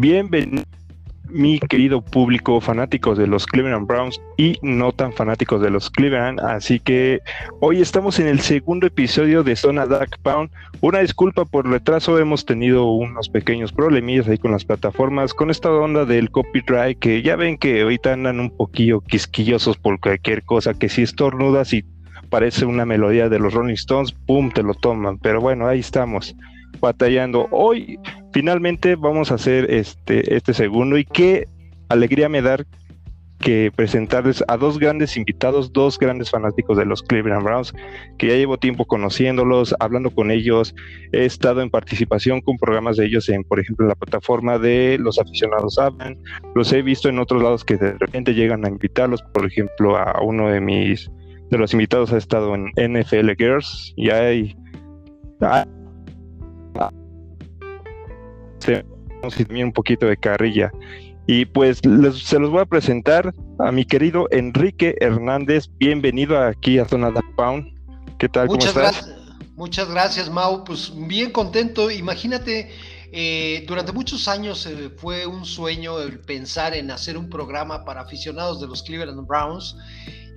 Bienvenido mi querido público fanáticos de los Cleveland Browns y no tan fanáticos de los Cleveland. Así que hoy estamos en el segundo episodio de Zona Dark Pound. Una disculpa por retraso, hemos tenido unos pequeños problemillas ahí con las plataformas, con esta onda del copyright que ya ven que ahorita andan un poquillo quisquillosos por cualquier cosa, que si estornudas y parece una melodía de los Rolling Stones, ¡pum! te lo toman. Pero bueno, ahí estamos batallando. Hoy finalmente vamos a hacer este, este segundo. Y qué alegría me dar que presentarles a dos grandes invitados, dos grandes fanáticos de los Cleveland Browns, que ya llevo tiempo conociéndolos, hablando con ellos, he estado en participación con programas de ellos en, por ejemplo, en la plataforma de Los Aficionados Hablan, los he visto en otros lados que de repente llegan a invitarlos, por ejemplo, a uno de mis, de los invitados ha estado en NFL Girls, y hay, hay también un poquito de carrilla. Y pues se los voy a presentar a mi querido Enrique Hernández. Bienvenido aquí a Zona Dark Pound. ¿Qué tal? Muchas ¿Cómo estás? Gracias, muchas gracias, Mau. Pues bien contento. Imagínate, eh, durante muchos años eh, fue un sueño el pensar en hacer un programa para aficionados de los Cleveland Browns.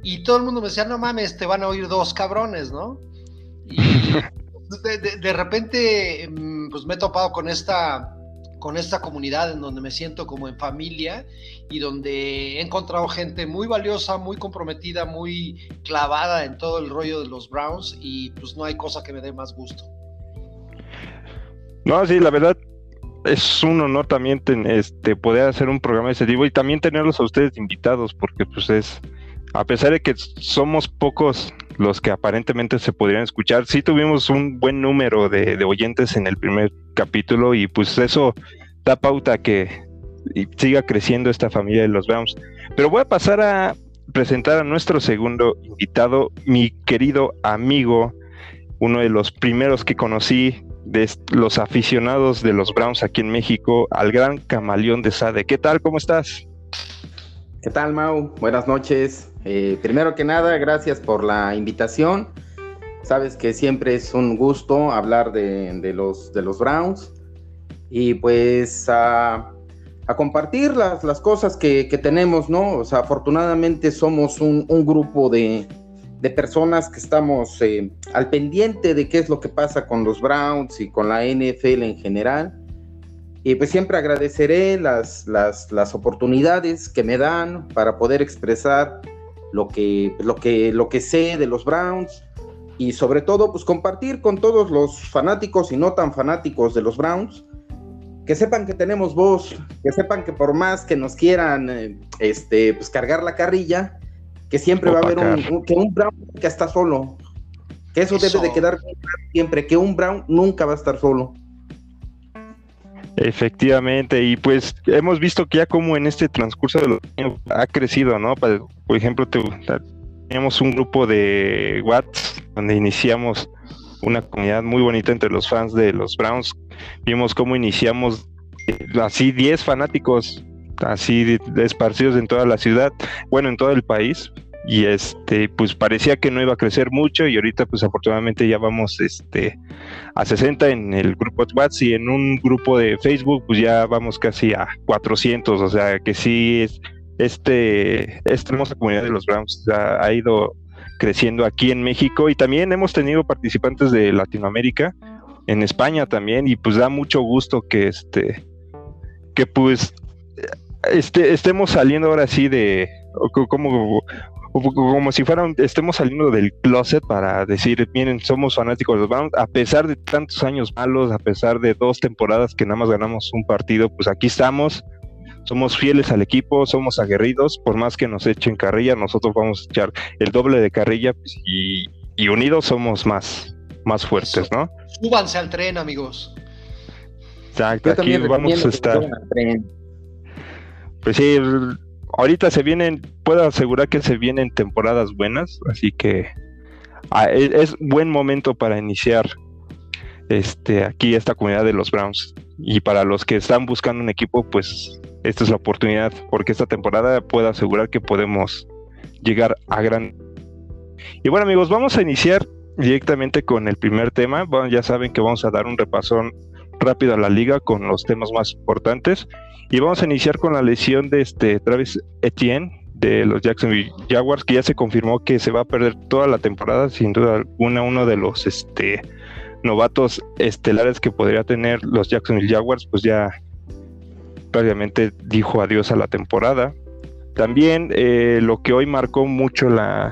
Y todo el mundo me decía, no mames, te van a oír dos cabrones, ¿no? Y de, repente, mm, pues me he topado con esta, con esta comunidad en donde me siento como en familia y donde he encontrado gente muy valiosa, muy comprometida, muy clavada en todo el rollo de los Browns y pues no hay cosa que me dé más gusto. No, sí, la verdad es un honor también este, poder hacer un programa de ese tipo y también tenerlos a ustedes invitados porque pues es, a pesar de que somos pocos los que aparentemente se podrían escuchar. Sí tuvimos un buen número de, oyentes en el primer capítulo y pues eso da pauta que siga creciendo esta familia de los Browns. Pero voy a pasar a presentar a nuestro segundo invitado, mi querido amigo, uno de los primeros que conocí de los aficionados de los Browns aquí en México, al gran camaleón de Sade. ¿Qué tal? ¿Cómo estás? ¿Qué tal, Mau? Buenas noches. Eh, primero que nada, gracias por la invitación. Sabes que siempre es un gusto hablar de, los, de los Browns y pues a, compartir las, las cosas que, tenemos, ¿no? O sea, afortunadamente somos un, grupo de, personas que estamos eh, al pendiente de qué es lo que pasa con los Browns y con la NFL en general. Y pues siempre agradeceré las, las, oportunidades que me dan para poder expresar lo que, lo, que, lo que sé de los Browns y sobre todo pues compartir con todos los fanáticos y no tan fanáticos de los Browns, que sepan que tenemos voz, que sepan que por más que nos quieran eh, este, pues cargar la carrilla, que siempre va a haber un, que un Brown que está solo, que eso, eso. debe de quedar siempre, que un Brown nunca va a estar solo. Efectivamente, y pues hemos visto que ya como en este transcurso de los años ha crecido, ¿no? Por ejemplo, teníamos un grupo de Watts donde iniciamos una comunidad muy bonita entre los fans de los Browns. Vimos cómo iniciamos eh, así 10 fanáticos así esparcidos en toda la ciudad, bueno, en todo el país, y este pues parecía que no iba a crecer mucho y ahorita pues afortunadamente ya vamos este a 60 en el grupo de WhatsApp y en un grupo de Facebook pues ya vamos casi a 400, o sea que sí es este esta hermosa comunidad de los Browns ha, ha ido creciendo aquí en México y también hemos tenido participantes de Latinoamérica en España también y pues da mucho gusto que este que pues este, estemos saliendo ahora sí de como como si fueran, estemos saliendo del closet para decir, miren, somos fanáticos de los Browns, a pesar de tantos años malos, a pesar de dos temporadas que nada más ganamos un partido, pues aquí estamos, somos fieles al equipo, somos aguerridos, por más que nos echen carrilla, nosotros vamos a echar el doble de carrilla pues, y, unidos somos más, más fuertes, ¿no? Súbanse al tren, amigos. Exacto, aquí vamos a estar. Pues sí, ahorita se vienen, puedo asegurar que se vienen temporadas buenas, así que ah, e, es, buen momento para iniciar este aquí esta comunidad de los Browns. Y para los que están buscando un equipo, pues esta es la oportunidad, porque esta temporada puedo asegurar que podemos llegar a gran. Y bueno amigos, vamos a iniciar directamente con el primer tema. Bueno, ya saben que vamos a dar un repasón rápido a la liga con los temas más importantes. Y vamos a iniciar con la lesión de este Travis Etienne de los Jacksonville Jaguars, que ya se confirmó que se va a perder toda la temporada, sin duda alguna, uno de los este, novatos estelares que podría tener los Jacksonville Jaguars, pues ya prácticamente dijo adiós a la temporada. También eh, lo que hoy marcó mucho la,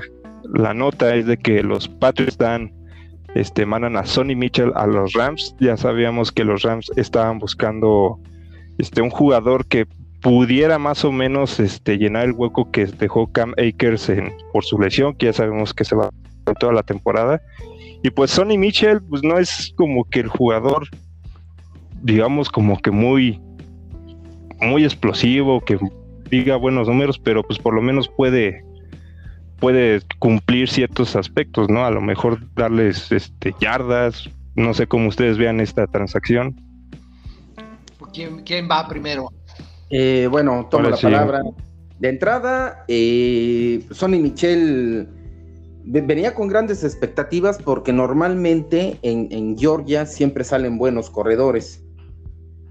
nota es de que los Patriots dan, este, mandan a Sonny Mitchell a los Rams. Ya sabíamos que los Rams estaban buscando este, un jugador que pudiera más o menos este, llenar el hueco que dejó Cam Akers en, por su lesión, que ya sabemos que se va toda la temporada. Y pues Sonny Mitchell, pues no es como que el jugador, digamos, como que muy, muy explosivo, que diga buenos números, pero pues por lo menos puede puede cumplir ciertos aspectos, ¿no? A lo mejor darles este yardas, no sé cómo ustedes vean esta transacción. ¿Quién, va primero? Eh, bueno, tomo la palabra. De entrada, eh, Sonny Michel venía con grandes expectativas porque normalmente en, Georgia siempre salen buenos corredores.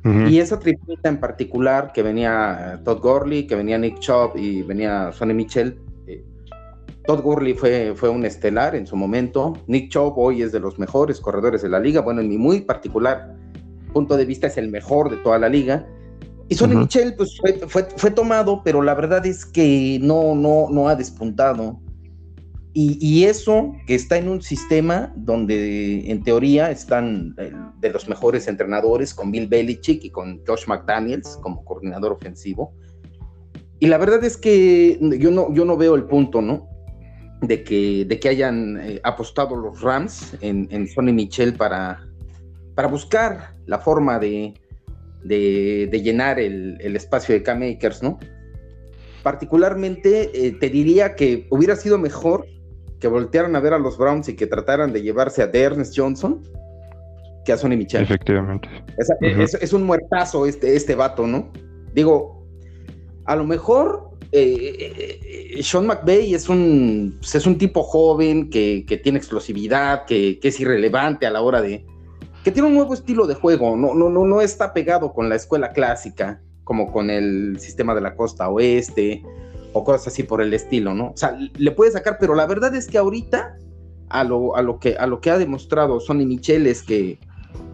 Y esa tripleta en particular, que venía Todd Gurley, que venía Nick Chubb y venía Sonny Michel, eh, Todd Gurley fue, fue un estelar en su momento. Nick Chubb hoy es de los mejores corredores de la liga. Bueno, en mi muy particular punto de vista es el mejor de toda la liga. Y Sonny Michel pues, fue, fue, tomado, pero la verdad es que no, no, no ha despuntado. Y, eso que está en un sistema donde en teoría están eh, de los mejores entrenadores con Bill Belichick y con Josh McDaniels como coordinador ofensivo. Y la verdad es que yo no, yo no veo el punto, ¿no? De que, de que hayan eh, apostado los Rams en, en Sonny Michel para, para buscar la forma de, de, llenar el, espacio de K-Makers, ¿no? Particularmente eh, te diría que hubiera sido mejor que voltearan a ver a los Browns y que trataran de llevarse a Ernest Johnson que a Sonny Michel. Efectivamente. Es, un muertazo este, este vato, ¿no? Digo, a lo mejor eh, eh, Sean McVay es un, es un tipo joven que, tiene explosividad, que, es irrelevante a la hora de. Que tiene un nuevo estilo de juego, no, no, no, no está pegado con la escuela clásica, como con el sistema de la costa oeste o cosas así por el estilo, ¿no? O sea, le puede sacar, pero la verdad es que ahorita a lo, a lo, que, a lo que ha demostrado Sonny Michel es que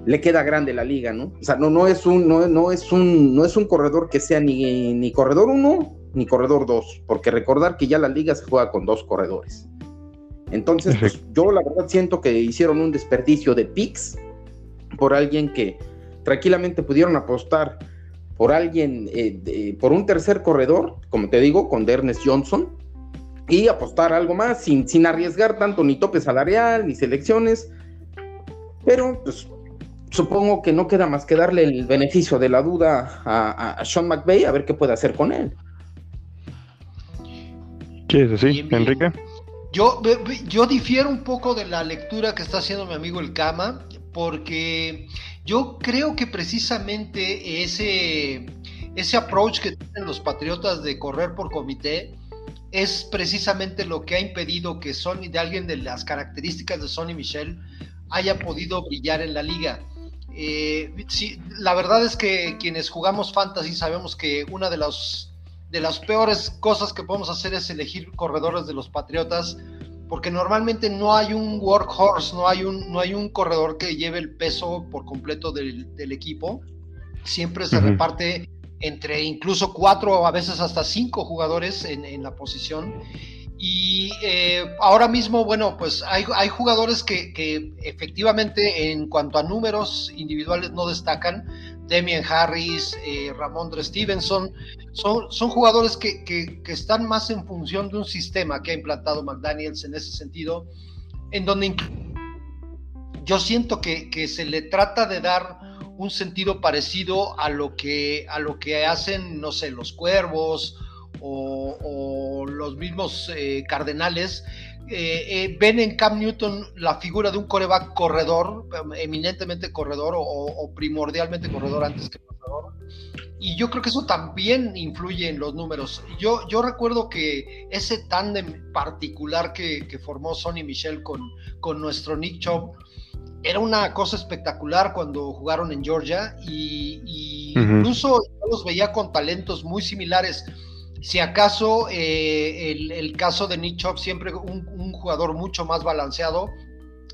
le queda grande la liga, ¿no? O sea, no, no, es, un, no, no es, un, no es un corredor que sea ni, ni corredor 1 ni corredor 2, porque recordar que ya la liga se juega con dos corredores. Entonces, pues, yo la verdad siento que hicieron un desperdicio de picks por alguien que tranquilamente pudieron apostar por alguien, eh, por un tercer corredor, como te digo, con Dernes Johnson, y apostar algo más sin, sin arriesgar tanto ni tope salarial ni selecciones. Pero pues supongo que no queda más que darle el beneficio de la duda a, Sean McVay a ver qué puede hacer con él. ¿Qué es así, Enrique? Yo, yo difiero un poco de la lectura que está haciendo mi amigo el Cama, porque yo creo que precisamente ese, ese approach que tienen los Patriotas de correr por comité es precisamente lo que ha impedido que Sony, de alguien de las características de Sonny Michel, haya podido brillar en la liga. Eh, la verdad es que quienes jugamos fantasy sabemos que una de, los, de las peores cosas que podemos hacer es elegir corredores de los Patriotas porque normalmente no hay un workhorse, no hay un, no hay un corredor que lleve el peso por completo del, equipo. Siempre se reparte entre incluso cuatro o a veces hasta cinco jugadores en, la posición. Y eh, ahora mismo, bueno, pues hay, hay jugadores que, que, efectivamente en cuanto a números individuales no destacan, Demian Harris, eh, Ramondre Stevenson, son, son jugadores que, están más en función de un sistema que ha implantado McDaniels en ese sentido, en donde yo siento que, se le trata de dar un sentido parecido a lo que, a lo que hacen, no sé, los cuervos o, los mismos eh, cardenales, eh, eh, ven en Cam Newton la figura de un coreback corredor, eminentemente corredor o, primordialmente corredor antes que pasador. Y yo creo que eso también influye en los números. Yo, yo recuerdo que ese tándem particular que, formó Sonny Michel con, con nuestro Nick Chubb, era una cosa espectacular cuando jugaron en Georgia y, incluso yo los veía con talentos muy similares. Si acaso eh, el, caso de Nick Chubb, siempre un, jugador mucho más balanceado,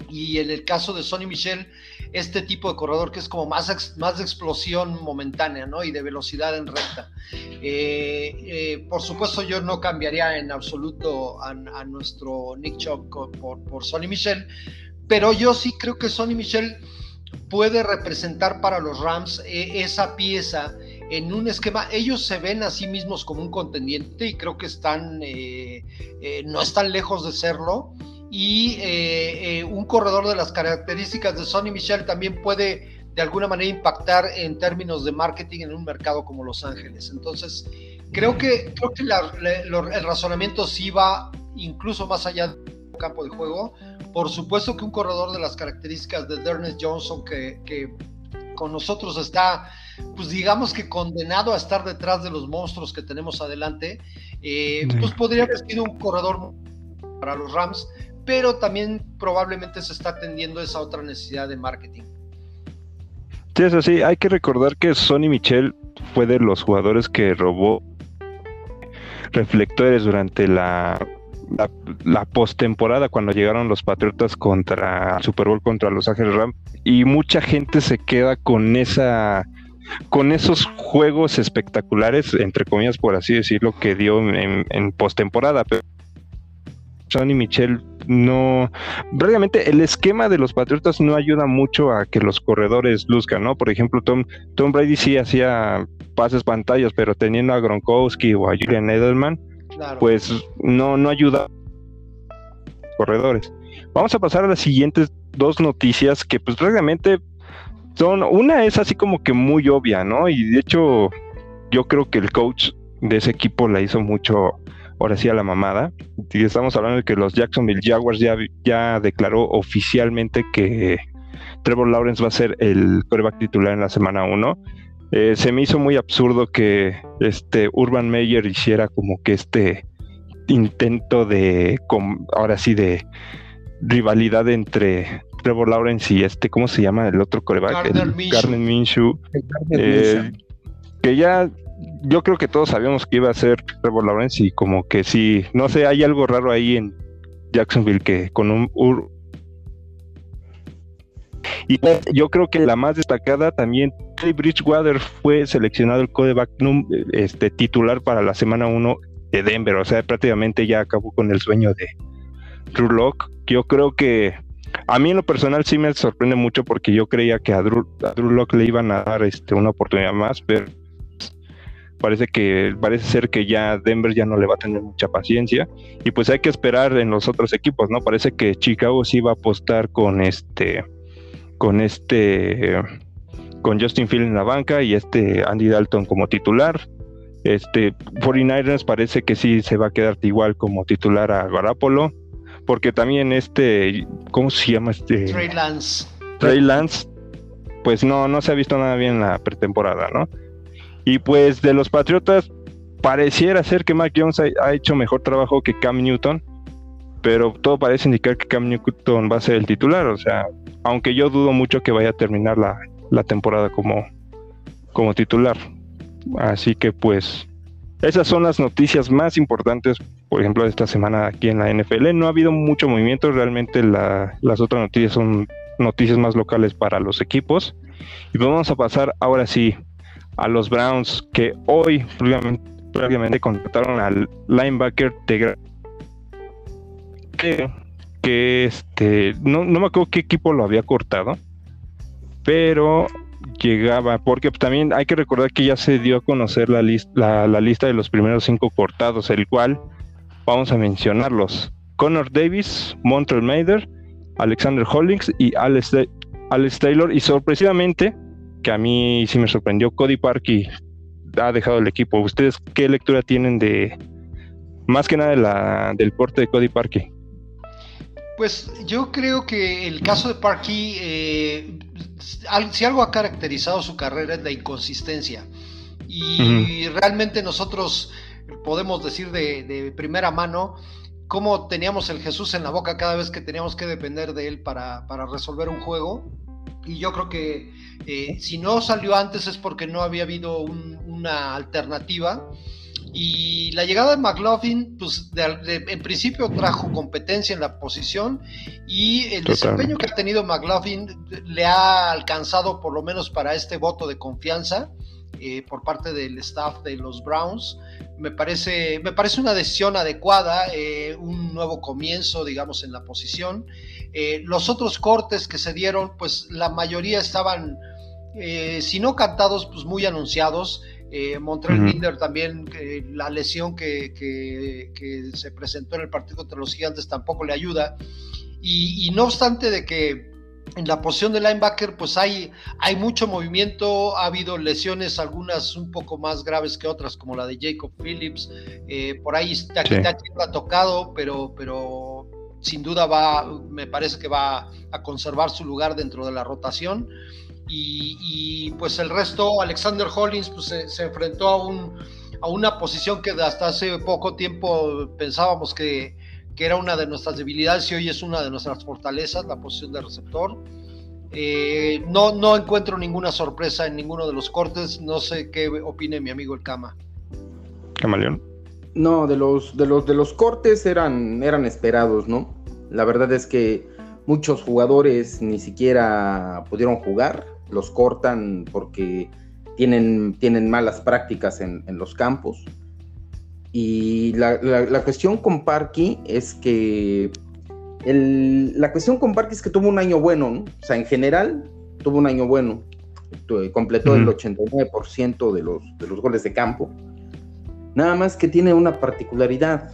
y en el caso de Sonny Michel, este tipo de corredor que es como más, más de explosión momentánea, ¿no? Y de velocidad en recta. Eh, eh, por supuesto, yo no cambiaría en absoluto a, nuestro Nick Chubb por, por Sonny Michel, pero yo sí creo que Sonny Michel puede representar para los Rams esa pieza en un esquema. Ellos se ven a sí mismos como un contendiente y creo que están, eh, eh, no están lejos de serlo. Y un corredor de las características de Sonny Michel también puede de alguna manera impactar en términos de marketing en un mercado como Los Ángeles. Entonces, creo que, creo que el razonamiento sí va incluso más allá del campo de juego por supuesto que un corredor de las características de Dernest Johnson, que, con nosotros está, pues digamos que condenado a estar detrás de los monstruos que tenemos adelante, eh, pues podría haber sido un corredor para los Rams, pero también probablemente se está atendiendo esa otra necesidad de marketing. Sí, es así. Hay que recordar que Sonny Michel fue de los jugadores que robó reflectores durante la la, la postemporada cuando llegaron los Patriotas contra Super Bowl contra Los Ángeles Rams y mucha gente se queda con esa con esos juegos espectaculares entre comillas por así decirlo que dio en, en postemporada Sonny Michel no realmente el esquema de los Patriotas no ayuda mucho a que los corredores luzcan, ¿no? Por ejemplo, Tom, Tom Brady sí hacía pases pantallas, pero teniendo a Gronkowski o a Julian Edelman, pues no, no ayuda corredores. Vamos a pasar a las siguientes dos noticias que pues realmente son, una es así como que muy obvia, ¿no? Y de hecho yo creo que el coach de ese equipo la hizo mucho, ahora sí a la mamada. Y estamos hablando de que los Jacksonville Jaguars ya, ya declaró oficialmente que Trevor Lawrence va a ser el coreback titular en la semana 1. Eh, se me hizo muy absurdo que este Urban Meyer hiciera como que este intento de, ahora sí, de rivalidad entre Trevor Lawrence y este, ¿cómo se llama el otro coreback? Gardner Minshew. Eh, que ya, yo creo que todos sabíamos que iba a ser Trevor Lawrence y como que sí, no sé, hay algo raro ahí en Jacksonville que con un y yo creo que la más destacada también, Bridgewater fue seleccionado el codeback este, titular para la semana 1 de Denver. O sea, prácticamente ya acabó con el sueño de Drew Locke. Yo creo que a mí en lo personal sí me sorprende mucho porque yo creía que a Drew, Locke le iban a dar este, una oportunidad más, pero parece que parece ser que ya Denver ya no le va a tener mucha paciencia y pues hay que esperar en los otros equipos, ¿no? Parece que Chicago sí va a apostar con este con este con Justin Field en la banca y este Andy Dalton como titular. Este 49ers parece que sí se va a quedar igual como titular a Garapolo, porque también este ¿cómo se llama este? Trey Lance. Trey Lance pues no no se ha visto nada bien en la pretemporada, ¿no? Y pues de los Patriotas pareciera ser que Mac Jones ha hecho mejor trabajo que Cam Newton pero todo parece indicar que Cam Newton va a ser el titular, o sea, aunque yo dudo mucho que vaya a terminar la, temporada como, como titular. Así que pues esas son las noticias más importantes, por ejemplo, de esta semana aquí en la NFL. No ha habido mucho movimiento, realmente las otras noticias son noticias más locales para los equipos. Y vamos a pasar ahora sí a los Browns que hoy previamente, contrataron al linebacker de que, este, no, no me acuerdo qué equipo lo había cortado, pero llegaba, porque también hay que recordar que ya se dio a conocer la, lista la, lista de los primeros cinco cortados, el cual vamos a mencionarlos. Connor Davis, Montreal Mader, Alexander Hollings y Alex, Taylor. Y sorpresivamente, que a mí sí me sorprendió, Cody Parkey ha dejado el equipo. ¿Ustedes qué lectura tienen de, más que nada de la, del porte de Cody Parkey? Pues yo creo que el caso de Parky, eh, si algo ha caracterizado su carrera es la inconsistencia. Y realmente nosotros podemos decir de, primera mano, cómo teníamos el Jesús en la boca cada vez que teníamos que depender de él para, para resolver un juego. Y yo creo que eh, si no salió antes es porque no había habido una alternativa. Y la llegada de McLaughlin, pues en principio trajo competencia en la posición y el desempeño que ha tenido McLaughlin le ha alcanzado por lo menos para este voto de confianza eh, por parte del staff de los Browns. Me parece, me parece una decisión adecuada, eh, un nuevo comienzo, digamos, en la posición. Eh, los otros cortes que se dieron, pues la mayoría estaban, si no cantados, pues muy anunciados. Eh, Binder también, la lesión que, se presentó en el partido contra los gigantes tampoco le ayuda. Y, no obstante de que en la posición de linebacker pues hay, hay mucho movimiento, ha habido lesiones, algunas un poco más graves que otras, como la de Jacob Phillips, eh, por ahí está ha tocado, pero, pero sin duda va, me parece que va a conservar su lugar dentro de la rotación. Y, pues el resto, Alexander Hollins pues, se, enfrentó a, un, a una posición que hasta hace poco tiempo pensábamos que, era una de nuestras debilidades y hoy es una de nuestras fortalezas, la posición de receptor. Eh, no, no encuentro ninguna sorpresa en ninguno de los cortes, no sé qué opine mi amigo el Cama. Camaleón. No, de los, de los, de los cortes eran, eran esperados, ¿no? La verdad es que muchos jugadores ni siquiera pudieron jugar los cortan porque tienen, tienen malas prácticas en, los campos. Y la, cuestión con Parky es que la cuestión con Parky es que tuvo un año bueno, O sea, en general tuvo un año bueno. Completó el 89% de los, de los goles de campo. Nada más que tiene una particularidad.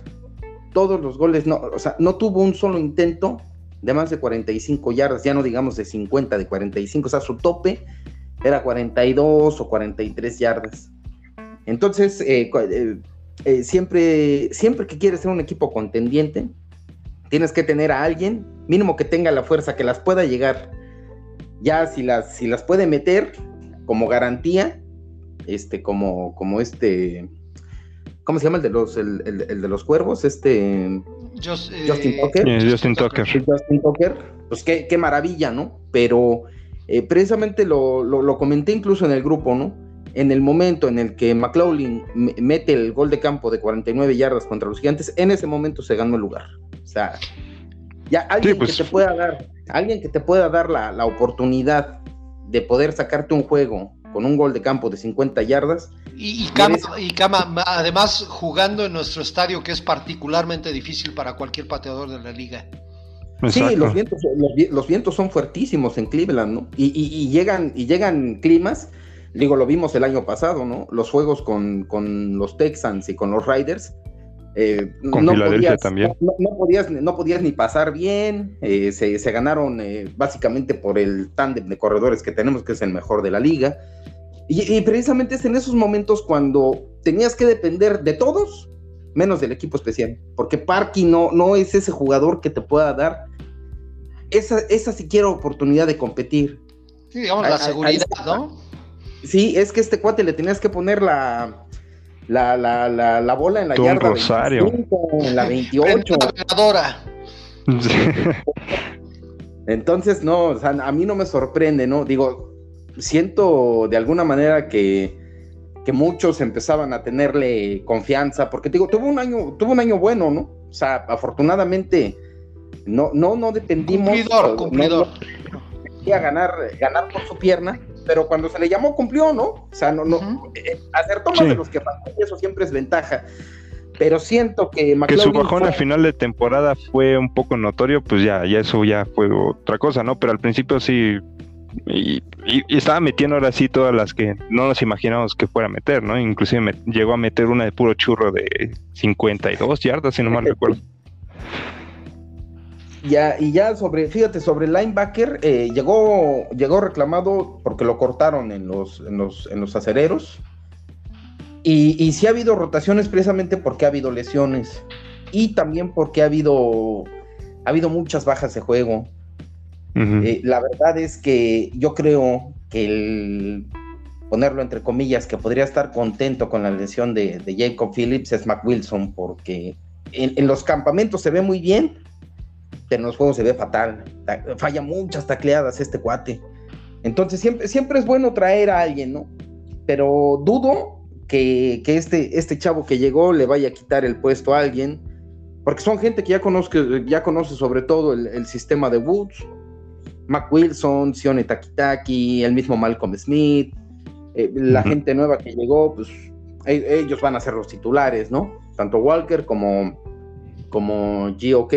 Todos los goles, no, o sea, no tuvo un solo intento de más de 45 yardas, ya no digamos de 50, de 45, o sea, su tope era 42 o 43 yardas. Entonces, eh, eh, eh, siempre, siempre que quieres ser un equipo contendiente, tienes que tener a alguien, mínimo que tenga la fuerza, que las pueda llegar. Ya si las, si las puede meter como garantía, este, como, como este, ¿cómo se llama el de los, el de los cuervos? Este eh, Justin Tucker. Justin Tucker. Justin Tucker. Pues qué, qué maravilla, ¿no? Pero eh, precisamente lo, lo, comenté incluso en el grupo, ¿no? En el momento en el que McLaughlin mete el gol de campo de 49 yardas contra los gigantes, en ese momento se ganó el lugar. O sea, ya alguien que pues. te pueda dar, alguien que te pueda dar la, la oportunidad de poder sacarte un juego con un gol de campo de 50 yardas. Y, y, Cama, además jugando en nuestro estadio que es particularmente difícil para cualquier pateador de la liga. Sí, los vientos, los, vientos, son fuertísimos en Cleveland, ¿no? Y, llegan, y llegan climas, digo, lo vimos el año pasado, ¿no? Los juegos con, los Texans y con los Riders. Eh, con no Filadelfia también. No, podías, no podías ni pasar bien, eh, se, se, ganaron eh, básicamente por el tándem de corredores que tenemos, que es el mejor de la liga. Y, precisamente es en esos momentos cuando tenías que depender de todos, menos del equipo especial, porque Parky no, no es ese jugador que te pueda dar esa, esa siquiera oportunidad de competir. Sí, digamos, la seguridad, ¿no? Sí, es que este cuate le tenías que poner la, la, la, la, bola en la yarda Rosario. 25, en la 28. Entonces, no, o sea, a mí no me sorprende, ¿no? Digo, siento de alguna manera que, que muchos empezaban a tenerle confianza, porque digo, tuvo un año, tuvo un año bueno, ¿no? O sea, afortunadamente no, no, no dependimos. Cumplidor, cumplidor. ganar, ganar por su pierna, pero cuando se le llamó cumplió, ¿no? O sea, no, no, eh, acertó más de los que y eso siempre es ventaja. Pero siento que Que su bajón al final de temporada fue un poco notorio, pues ya, ya eso ya fue otra cosa, ¿no? Pero al principio sí y, estaba metiendo ahora sí todas las que no nos imaginamos que fuera a meter, ¿no? Inclusive me, llegó a meter una de puro churro de 52 yardas, si no mal recuerdo. Ya, y ya sobre, fíjate, sobre el linebacker, eh, llegó, llegó reclamado porque lo cortaron en los, en los, en los acereros. Y, y sí ha habido rotaciones precisamente porque ha habido lesiones. Y también porque ha habido, ha habido muchas bajas de juego. Eh, la verdad es que yo creo que el ponerlo entre comillas, que podría estar contento con la lesión de, Jacob Phillips es Mac Wilson, porque en, los campamentos se ve muy bien, pero en los juegos se ve fatal. Falla muchas tacleadas este cuate. Entonces siempre, siempre es bueno traer a alguien, ¿no? Pero dudo que, este, este chavo que llegó le vaya a quitar el puesto a alguien, porque son gente que ya, conozco, ya conoce sobre todo el, sistema de Woods, Mac Wilson, Sione Takitaki, el mismo Malcolm Smith, eh, la gente nueva que llegó, pues e, ellos van a ser los titulares, ¿no? Tanto Walker como, como GOK.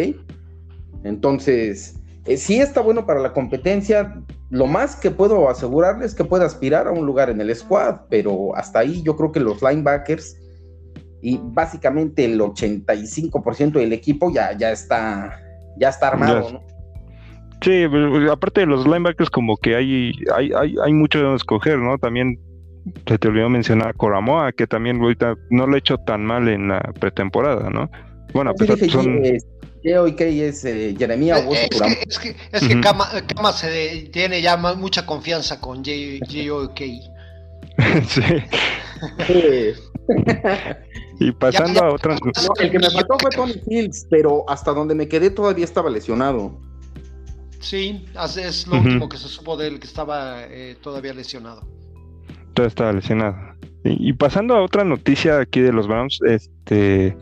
Entonces, eh, sí está bueno para la competencia. Lo más que puedo asegurarles es que puede aspirar a un lugar en el squad, pero hasta ahí yo creo que los linebackers y básicamente el 85% del equipo ya, ya está ya está armado, ¿no? Sí, aparte de los linebackers como que hay, hay, hay, hay mucho de escoger, ¿no? También se te olvidó mencionar a Coramoa, que también ahorita no lo he hecho tan mal en la pretemporada, ¿no? Bueno, a pesar que son... JOK es eh, Jeremía eh, es, que, es que, es que Kama, se tiene ya mucha confianza con JOK. sí. y pasando a otra. el que me faltó fue Tony Fields, pero hasta donde me quedé todavía estaba lesionado. Sí, es lo último que se supo de él, que estaba eh, todavía lesionado. Todavía estaba lesionado. Y, pasando a otra noticia aquí de los Browns, este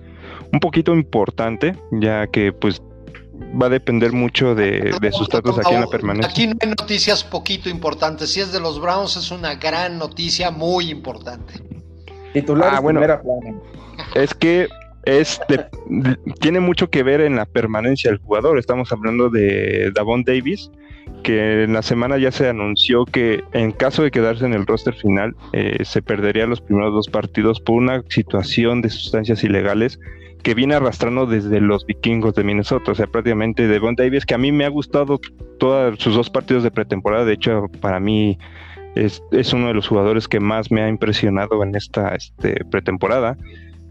un poquito importante, ya que pues va a depender mucho de, sus datos aquí en la permanencia. Aquí no hay noticias poquito importantes. Si es de los Browns, es una gran noticia muy importante. Titular ah, bueno, es que es tiene mucho que ver en la permanencia del jugador. Estamos hablando de Davon Davis, que en la semana ya se anunció que en caso de quedarse en el roster final, eh, se perdería los primeros dos partidos por una situación de sustancias ilegales que viene arrastrando desde los vikingos de Minnesota. O sea, prácticamente Devon Davis, que a mí me ha gustado todos sus dos partidos de pretemporada. De hecho, para mí es, uno de los jugadores que más me ha impresionado en esta este, pretemporada.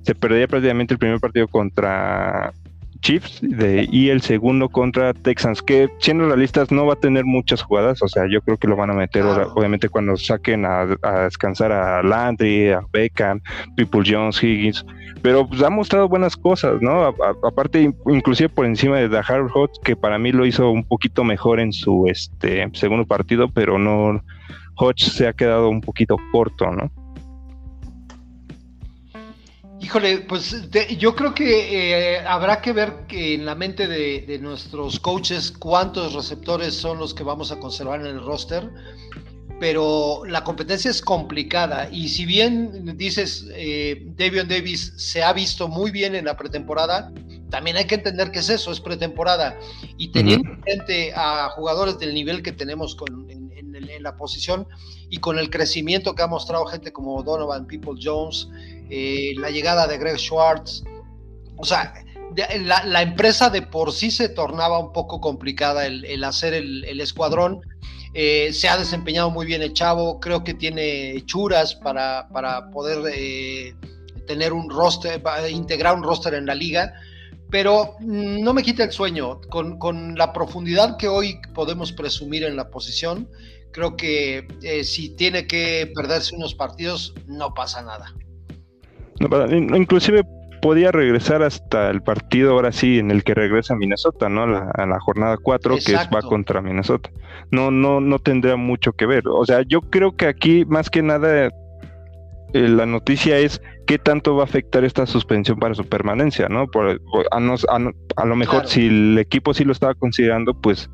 Se perdería prácticamente el primer partido contra Chiefs de, y el segundo contra Texans, que siendo realistas no va a tener muchas jugadas, o sea, yo creo que lo van a meter obviamente cuando saquen a, descansar a Landry, a Beckham, People Jones, Higgins, pero pues ha mostrado buenas cosas, ¿no? aparte, inclusive por encima de Dahar Hot, que para mí lo hizo un poquito mejor en su este segundo partido, pero no, Hodge se ha quedado un poquito corto, ¿no? Híjole, pues yo creo que eh, habrá que ver que en la mente de, nuestros coaches cuántos receptores son los que vamos a conservar en el roster, pero la competencia es complicada. Y si bien dices eh, Davion Davis se ha visto muy bien en la pretemporada, también hay que entender que es eso, es pretemporada. Y teniendo frente a jugadores del nivel que tenemos con, en, la posición y con el crecimiento que ha mostrado gente como Donovan People Jones, eh, la llegada de Greg Schwartz. O sea, la, empresa de por sí se tornaba un poco complicada el, hacer el, escuadrón. Eh, se ha desempeñado muy bien el chavo, creo que tiene hechuras para, para poder eh, tener un roster, integrar un roster en la liga, pero no me quita el sueño. Con, con, la profundidad que hoy podemos presumir en la posición, creo que si tiene que perderse unos partidos, no pasa nada inclusive podía regresar hasta el partido ahora sí en el que regresa a Minnesota, ¿no? a la jornada 4 que va contra Minnesota. No, no, no tendría mucho que ver. O sea, yo creo que aquí más que nada eh, la noticia es qué tanto va a afectar esta suspensión para su permanencia, ¿no? Por, a, lo mejor si el equipo sí lo estaba considerando, pues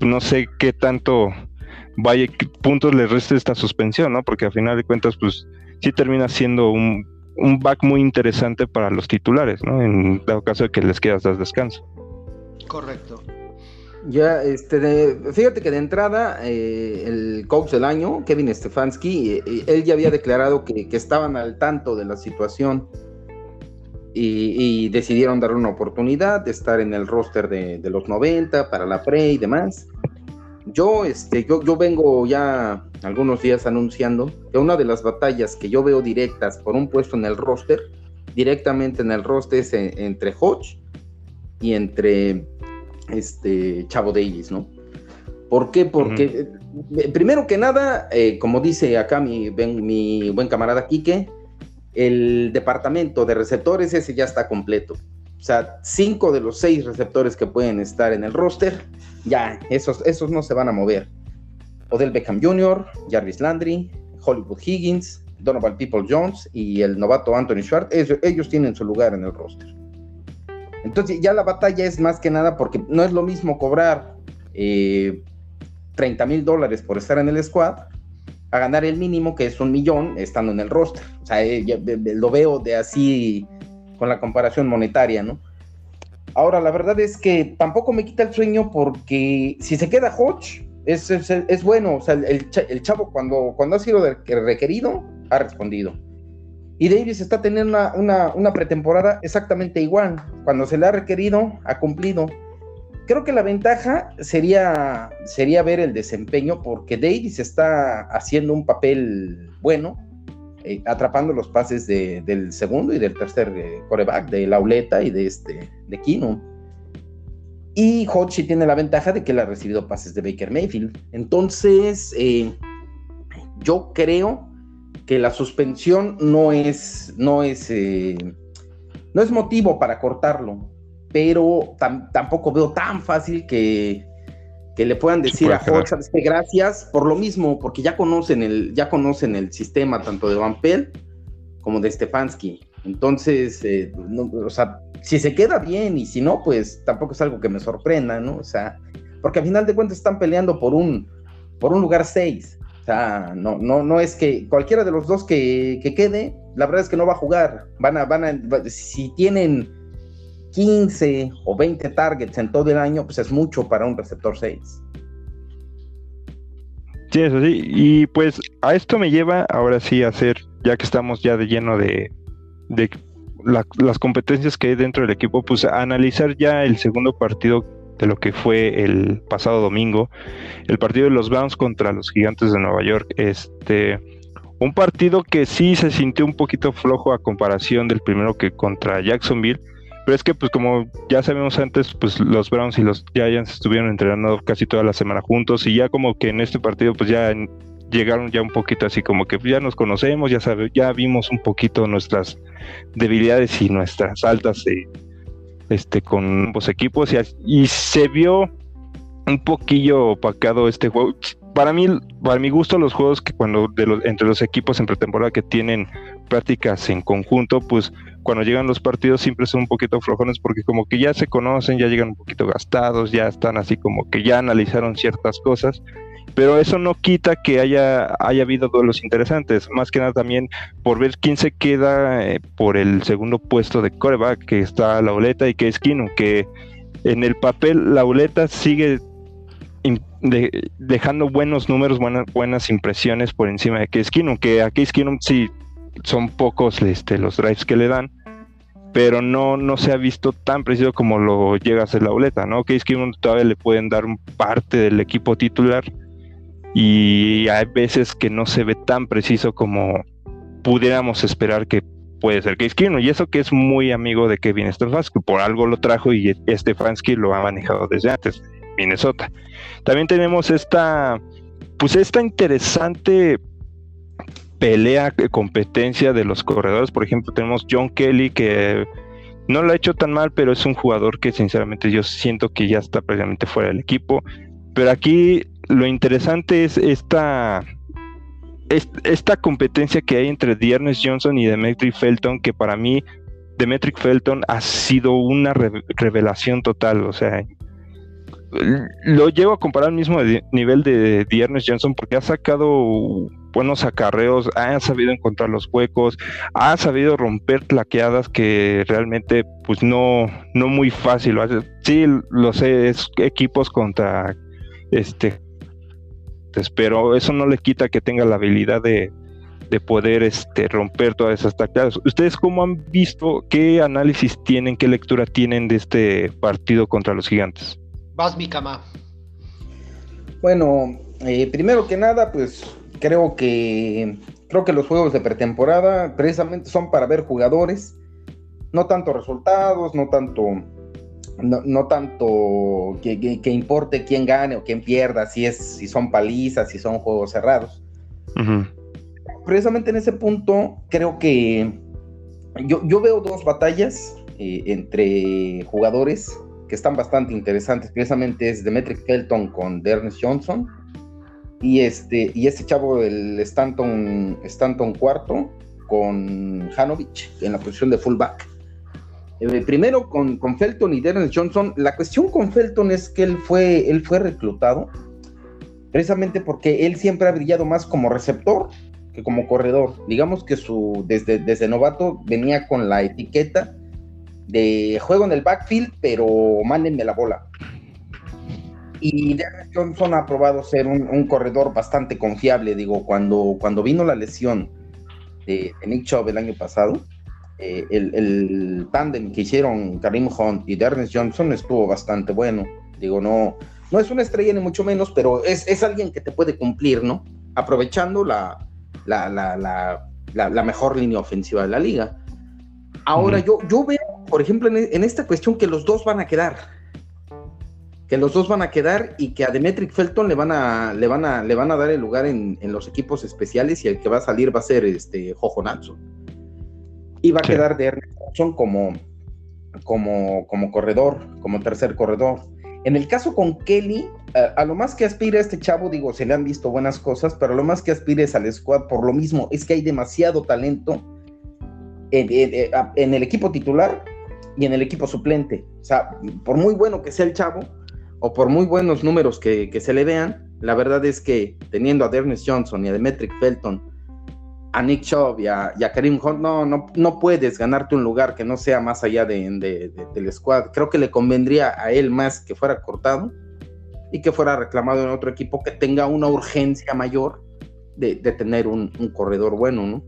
no sé qué tanto vaya puntos le reste esta suspensión, ¿no? Porque al final de cuentas, pues sí termina siendo un un back muy interesante para los titulares, ¿no? En dado caso de que les quieras dar descanso. Correcto. Ya, este, fíjate que de entrada, eh, el coach del año, Kevin Stefanski, eh, eh, él ya había declarado que, estaban al tanto de la situación y, decidieron dar una oportunidad de estar en el roster de, de, los 90 para la pre y demás. Yo, este, yo, yo vengo ya algunos días anunciando que una de las batallas que yo veo directas por un puesto en el roster, directamente en el roster es entre Hodge y entre este Chavo Davis, ¿no? ¿Por qué? Porque, eh, primero que nada, eh, como dice acá mi, buen camarada Quique, el departamento de receptores ese ya está completo. sea, cinco de los seis receptores que pueden estar en el roster, ya, esos, esos no se van a mover. Odell Beckham Jr., Jarvis Landry, Hollywood Higgins, Donovan People Jones y el novato Anthony Schwartz, ellos, tienen su lugar en el roster. Entonces ya la batalla es más que nada porque no es lo mismo cobrar 30 eh, mil dólares por estar en el squad a ganar el mínimo que es un millón estando en el roster. O sea, eh, lo veo de así con la comparación monetaria, ¿no? Ahora, la verdad es que tampoco me quita el sueño porque si se queda Hodge, es, es, bueno. O sea, el, el, chavo cuando, cuando ha sido requerido, ha respondido. Y Davis está teniendo una, pretemporada exactamente igual. Cuando se le ha requerido, ha cumplido. Creo que la ventaja sería, sería ver el desempeño porque Davis está haciendo un papel bueno, eh, atrapando los pases del segundo y del tercer eh, coreback, de Lauleta y de, este, de Keenum. Y Hodge tiene la ventaja de que él ha recibido pases de Baker Mayfield. Entonces, eh, yo creo que la suspensión no es, no es, eh, no es motivo para cortarlo, pero tampoco veo tan fácil que, que le puedan decir a Hodge, gracias por lo mismo, porque ya conocen el, ya conocen el sistema tanto de Van Pelt como de Stefanski. Entonces, eh, o sea, si se queda bien y si no, pues tampoco es algo que me sorprenda, ¿no? O sea, porque al final de cuentas están peleando por un, por un lugar 6. O sea, no, no, no es que cualquiera de los dos que, quede, la verdad es que no va a jugar. Van a, van a, si tienen 15 o 20 targets en todo el año, pues es mucho para un receptor 6. Sí, eso sí. Y pues a esto me lleva ahora sí a hacer, ya que estamos ya de lleno de, de las competencias que hay dentro del equipo, pues a analizar ya el segundo partido de lo que fue el pasado domingo, el partido de los Browns contra los Gigantes de Nueva York. Este, un partido que sí se sintió un poquito flojo a comparación del primero que contra Jacksonville, pero es que pues como ya sabemos antes, pues los Browns y los Giants estuvieron entrenando casi toda la semana juntos y ya como que en este partido pues ya llegaron ya un poquito así como que ya nos conocemos, ya sabe, ya vimos un poquito nuestras debilidades y nuestras altas de este, con ambos equipos y, se vio un poquillo opacado este juego. Para mí, para mi gusto, los juegos que cuando de los, entre los equipos en pretemporada que tienen prácticas en conjunto, pues cuando llegan los partidos siempre son un poquito flojones porque como que ya se conocen, ya llegan un poquito gastados, ya están así como que ya analizaron ciertas cosas pero eso no quita que haya, haya habido duelos interesantes, más que nada también por ver quién se queda eh, por el segundo puesto de coreback, que está Lauleta y que es Kino, que en el papel Lauleta sigue dejando buenos números, buenas, buenas impresiones por encima de Case Keenum, que a Case Keenum sí son pocos este, los drives que le dan, pero no, no se ha visto tan preciso como lo llega a ser Lauleta, ¿no? Case Keenum todavía le pueden dar parte del equipo titular, y hay veces que no se ve tan preciso como pudiéramos esperar que puede ser Case Keenum y eso que es muy amigo de Kevin Stefanski, por algo lo trajo y Stefanski lo ha manejado desde antes, Minnesota. También tenemos esta, pues esta interesante pelea, competencia de los corredores, por ejemplo tenemos John Kelly que no lo ha hecho tan mal, pero es un jugador que sinceramente yo siento que ya está precisamente fuera del equipo. Pero aquí lo interesante es esta, esta competencia que hay entre Dearness Johnson y Demetric Felton, que para mí Demetric Felton ha sido una revelación total. O sea, lo llevo a comparar al mismo nivel de Dearness Johnson porque ha sacado buenos acarreos, ha sabido encontrar los huecos, ha sabido romper plaqueadas que realmente pues no, no muy fácil. Sí, lo sé, es equipos contra este pero eso no le quita que tenga la habilidad de, poder este, romper todas esas tacleadas. ¿Ustedes cómo han visto, qué análisis tienen, qué lectura tienen de este partido contra los gigantes? Vas, mi cama. Bueno, eh, primero que nada, pues creo que creo que los juegos de pretemporada precisamente son para ver jugadores, no tanto resultados, no tanto no, tanto que, importe quién gane o quién pierda, si, es, si son palizas, si son juegos cerrados. Precisamente en ese punto, creo que yo, veo dos batallas eh, entre jugadores que están bastante interesantes. Precisamente es Demetric Felton con Ernest Johnson y este, y este chavo, el Stanton, Stanton cuarto con Hanovich en la posición de fullback. Eh, primero con, con, Felton y Ernest Johnson. La cuestión con Felton es que él fue, él fue reclutado precisamente porque él siempre ha brillado más como receptor que como corredor. Digamos que su desde, desde novato venía con la etiqueta de juego en el backfield, pero mándenme la bola. Y Darren Johnson ha probado ser un, corredor bastante confiable. Digo, cuando, cuando vino la lesión de, Nick Chubb el año pasado, eh, el, el tándem que hicieron Karim Hunt y Darren Johnson estuvo bastante bueno. Digo, no, no es una estrella ni mucho menos, pero es, es alguien que te puede cumplir, ¿no? Aprovechando la, la, la, la, mejor línea ofensiva de la liga. Ahora, yo, yo veo, por ejemplo, en, esta cuestión que los dos van a quedar. Que los dos van a quedar y que a Demetric Felton le van a, le van a, le van a dar el lugar en, los equipos especiales y el que va a salir va a ser este Jojo Natsu. Y va a quedar de Ernest como, como, como corredor, como tercer corredor. En el caso con Kelly, a, lo más que aspira este chavo, digo, se le han visto buenas cosas, pero lo más que aspira es al squad por lo mismo, es que hay demasiado talento en, el equipo titular y en el equipo suplente. O sea, por muy bueno que sea el chavo, o por muy buenos números que, se le vean, la verdad es que teniendo a Ernest Johnson y a Demetric Felton, a Nick Chubb y a, Karim Hunt, no, no, no, puedes ganarte un lugar que no sea más allá de, del squad. Creo que le convendría a él más que fuera cortado y que fuera reclamado en otro equipo que tenga una urgencia mayor de, tener un, corredor bueno, ¿no?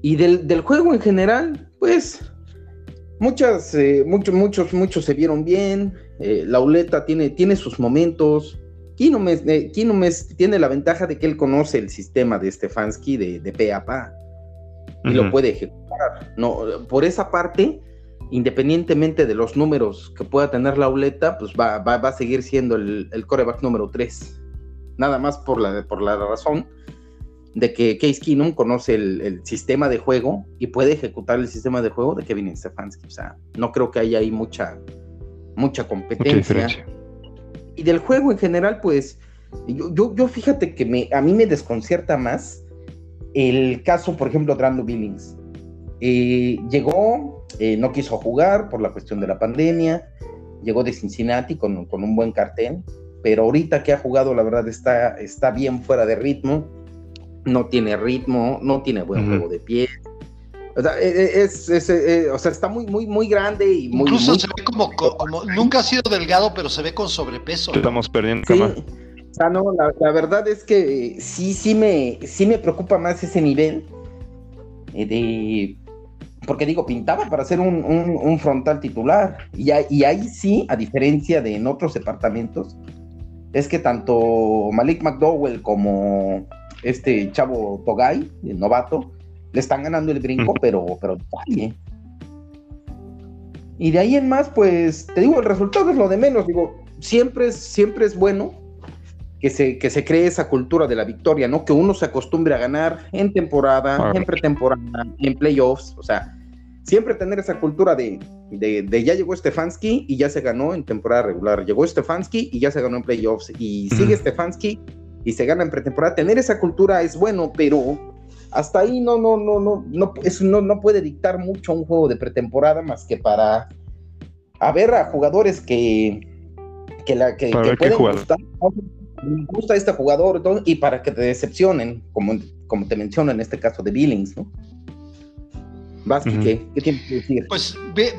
Y del, juego en general, pues muchas, eh, muchos, muchos, muchos se vieron bien. Eh, Lauleta tiene, tiene sus momentos. Kino eh, tiene la ventaja de que él conoce el sistema de Stefanski de, de pe a pa y lo puede ejecutar. No, por esa parte, independientemente de los números que pueda tener la Uleta, pues va, va, a seguir siendo el, el, coreback número 3. Nada más por la, por la razón de que Case Keenum conoce el, sistema de juego y puede ejecutar el sistema de juego de Kevin Stefanski. O sea, no creo que haya ahí mucha, mucha competencia. y del juego en general, pues yo, yo, fíjate que me, a mí me desconcierta más el caso, por ejemplo, de Brando Billings. Eh, llegó, eh, no quiso jugar por la cuestión de la pandemia, llegó de Cincinnati con, un buen cartel, pero ahorita que ha jugado, la verdad, está, está bien fuera de ritmo, no tiene ritmo, no tiene buen juego de pie, o sea, e, e, es, e, o sea, está muy, muy, muy grande y muy. Incluso se ve como, como, Nunca ha sido delgado, pero se ve con sobrepeso. Estamos perdiendo sí. O sea, no, la, verdad es que sí, sí me, sí me preocupa más ese nivel. Eh, de, porque digo, pintaba para ser un, frontal titular. Y, y, ahí sí, a diferencia de en otros departamentos, es que tanto Malik McDowell como este chavo Togay, el novato, le están ganando el brinco, pero, pero Y de ahí en más, pues, te digo, el resultado es lo de menos. Digo, siempre es, siempre es bueno que se, que se cree esa cultura de la victoria, ¿no? Que uno se acostumbre a ganar en temporada, en pretemporada, en playoffs. O sea, siempre tener esa cultura de, de, ya llegó Stefanski y ya se ganó en temporada regular. Llegó Stefanski y ya se ganó en playoffs. Y sigue Stefanski y se gana en pretemporada. Tener esa cultura es bueno, pero hasta ahí no, no, no, no, no, eso no, no puede dictar mucho un juego de pretemporada más que para a ver a jugadores que, que, la, que, pueden gustar, gusta este jugador y para que te decepcionen, como, como te menciono en este caso de Billings, ¿no? Vázquez, ¿qué, ¿qué tienes que decir? Pues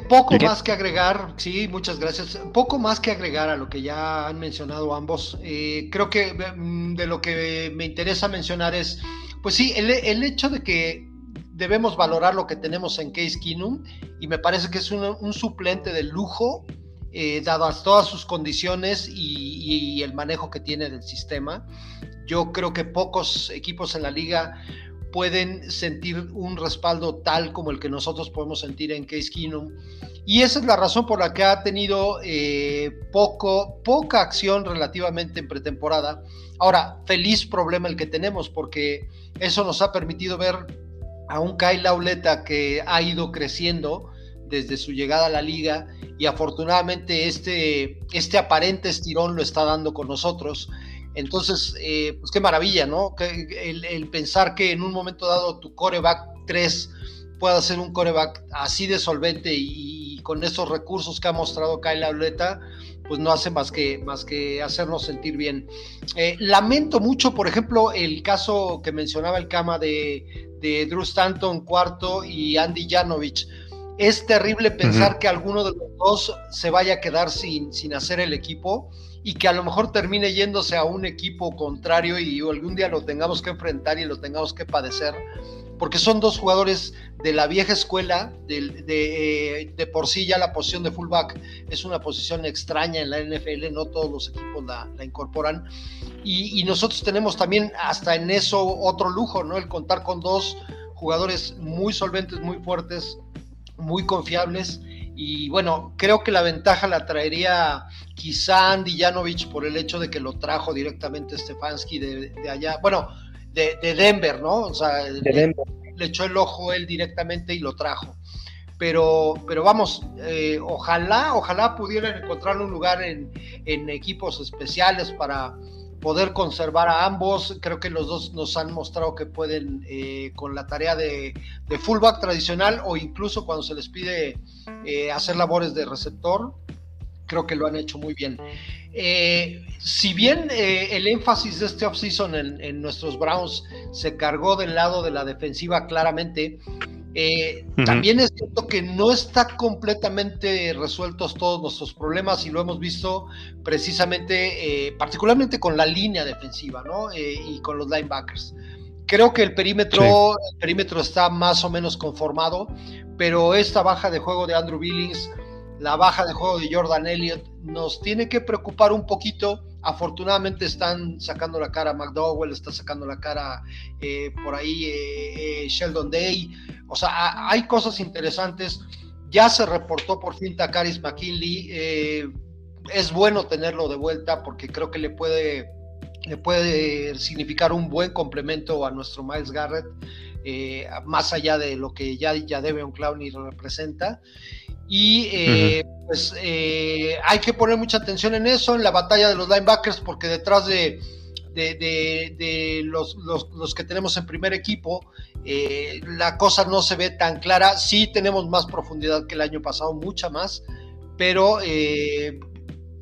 poco más que agregar, sí, muchas gracias. Poco más que agregar a lo que ya han mencionado ambos. Eh, creo que mm, de lo que me interesa mencionar es pues sí, el, hecho de que debemos valorar lo que tenemos en Case Keenum y me parece que es un, suplente de lujo, eh, dadas todas sus condiciones y, el manejo que tiene del sistema. Yo creo que pocos equipos en la liga pueden sentir un respaldo tal como el que nosotros podemos sentir en Case Keenum. Y esa es la razón por la que ha tenido eh, poco, poca acción relativamente en pretemporada. Ahora, feliz problema el que tenemos, porque eso nos ha permitido ver a un Kyle Lauleta que ha ido creciendo desde su llegada a la liga y afortunadamente este, este aparente estirón lo está dando con nosotros. Entonces, eh, pues qué maravilla, ¿no? El, el, pensar que en un momento dado tu coreback 3 pueda ser un coreback así de solvente y, con esos recursos que ha mostrado Kyle Auleta, pues no hace más que, más que hacernos sentir bien. Eh, lamento mucho, por ejemplo, el caso que mencionaba el Cama de, de Drew Stanton cuarto y Andy Janovich. Es terrible pensar que alguno de los dos se vaya a quedar sin, sin hacer el equipo y que a lo mejor termine yéndose a un equipo contrario y algún día lo tengamos que enfrentar y lo tengamos que padecer porque son dos jugadores de la vieja escuela, de, de, por sí ya la posición de fullback es una posición extraña en la NFL, no todos los equipos la, incorporan, y, nosotros tenemos también hasta en eso otro lujo, ¿no? El contar con dos jugadores muy solventes, muy fuertes, muy confiables, y bueno, creo que la ventaja la traería quizá Andy Janovich por el hecho de que lo trajo directamente Stefanski de, de allá, bueno, de, Denver, ¿no? O sea, le, echó el ojo él directamente y lo trajo. Pero, pero vamos, eh, ojalá, ojalá pudieran encontrar un lugar en, equipos especiales para poder conservar a ambos. Creo que los dos nos han mostrado que pueden eh, con la tarea de, fullback tradicional o incluso cuando se les pide eh, hacer labores de receptor, creo que lo han hecho muy bien. Eh, si bien eh, el énfasis de este offseason en, en nuestros Browns se cargó del lado de la defensiva claramente, eh, también es cierto que no está completamente resueltos todos nuestros problemas y lo hemos visto precisamente, particularmente con la línea defensiva ¿no? y con los linebackers. Creo que el perímetro, el perímetro está más o menos conformado, pero esta baja de juego de Andrew Billings la baja de juego de Jordan Elliott nos tiene que preocupar un poquito. Afortunadamente están sacando la cara McDowell, está sacando la cara eh, por ahí eh, eh, Sheldon Day. O sea, hay cosas interesantes. Ya se reportó por fin Takaris McKinley. es bueno tenerlo de vuelta porque creo que le puede, le puede significar un buen complemento a nuestro Miles Garrett, más allá de lo que ya, ya un Clowney representa. Y eh, pues eh, hay que poner mucha atención en eso, en la batalla de los linebackers, porque detrás de, de, los, los, que tenemos en primer equipo, eh, la cosa no se ve tan clara. Sí tenemos más profundidad que el año pasado, mucha más, pero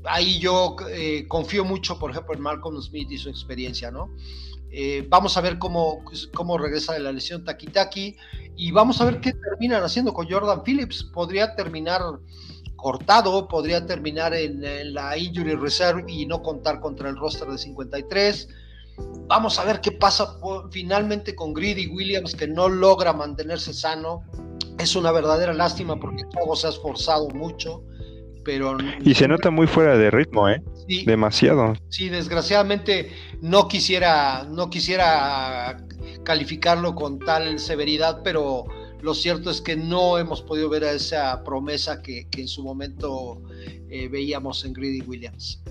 ahí yo confío mucho, por ejemplo, en Malcolm Smith y su experiencia, ¿no? Eh, vamos a ver cómo, cómo regresa de la lesión Taki Taki y vamos a ver qué terminan haciendo con Jordan Phillips. Podría terminar cortado, podría terminar en, la injury reserve y no contar contra el roster de 53. Vamos a ver qué pasa finalmente con Greedy Williams, que no logra mantenerse sano. Es una verdadera lástima porque todo se ha esforzado mucho pero... Y se nota muy fuera de ritmo, ¿eh? Demasiado. Sí, desgraciadamente no quisiera, no quisiera calificarlo con tal severidad, pero lo cierto es que no hemos podido ver a esa promesa que, en su momento eh, veíamos en Grady Williams.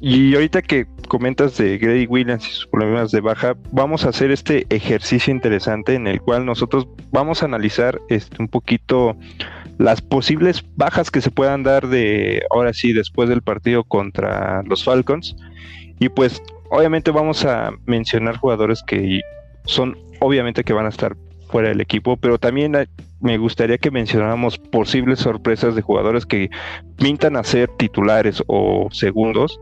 Y ahorita que comentas de Grady Williams y sus problemas de baja, vamos a hacer este ejercicio interesante en el cual nosotros vamos a analizar este, un poquito las posibles bajas que se puedan dar de ahora sí después del partido contra los Falcons. Y pues obviamente vamos a mencionar jugadores que son obviamente que van a estar fuera del equipo, pero también me gustaría que mencionáramos posibles sorpresas de jugadores que pintan a ser titulares o segundos,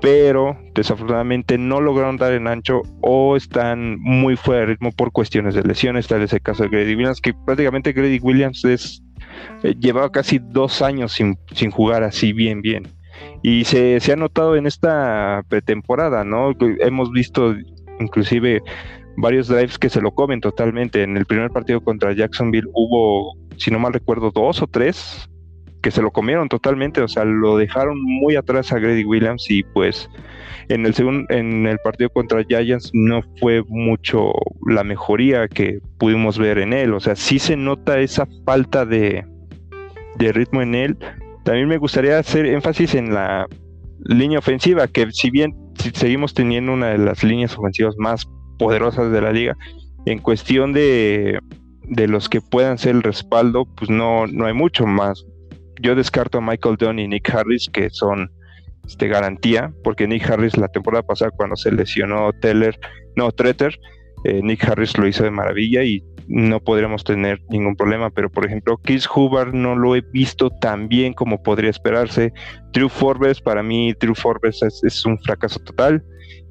pero desafortunadamente no lograron dar en ancho o están muy fuera de ritmo por cuestiones de lesiones, tal es el caso de Grady Williams, que prácticamente Grady Williams es eh, llevaba casi dos años sin, jugar así bien, bien. Y se, ha notado en esta pretemporada, ¿no? Hemos visto inclusive varios drives que se lo comen totalmente. En el primer partido contra Jacksonville hubo, si no mal recuerdo, dos o tres que se lo comieron totalmente, o sea, lo dejaron muy atrás a Grady Williams y pues en el segundo, en el partido contra Giants no fue mucho la mejoría que pudimos ver en él, o sea, sí se nota esa falta de, de ritmo en él. También me gustaría hacer énfasis en la línea ofensiva, que si bien seguimos teniendo una de las líneas ofensivas más poderosas de la liga, en cuestión de, de los que puedan ser el respaldo, pues no, no hay mucho más. Yo descarto a Michael Dunn y Nick Harris, que son este, garantía, porque Nick Harris la temporada pasada cuando se lesionó Teller, no, Treter, eh, Nick Harris lo hizo de maravilla y no podríamos tener ningún problema, pero por ejemplo, Chris Hubbard no lo he visto tan bien como podría esperarse. Drew Forbes, para mí, Drew Forbes es, un fracaso total.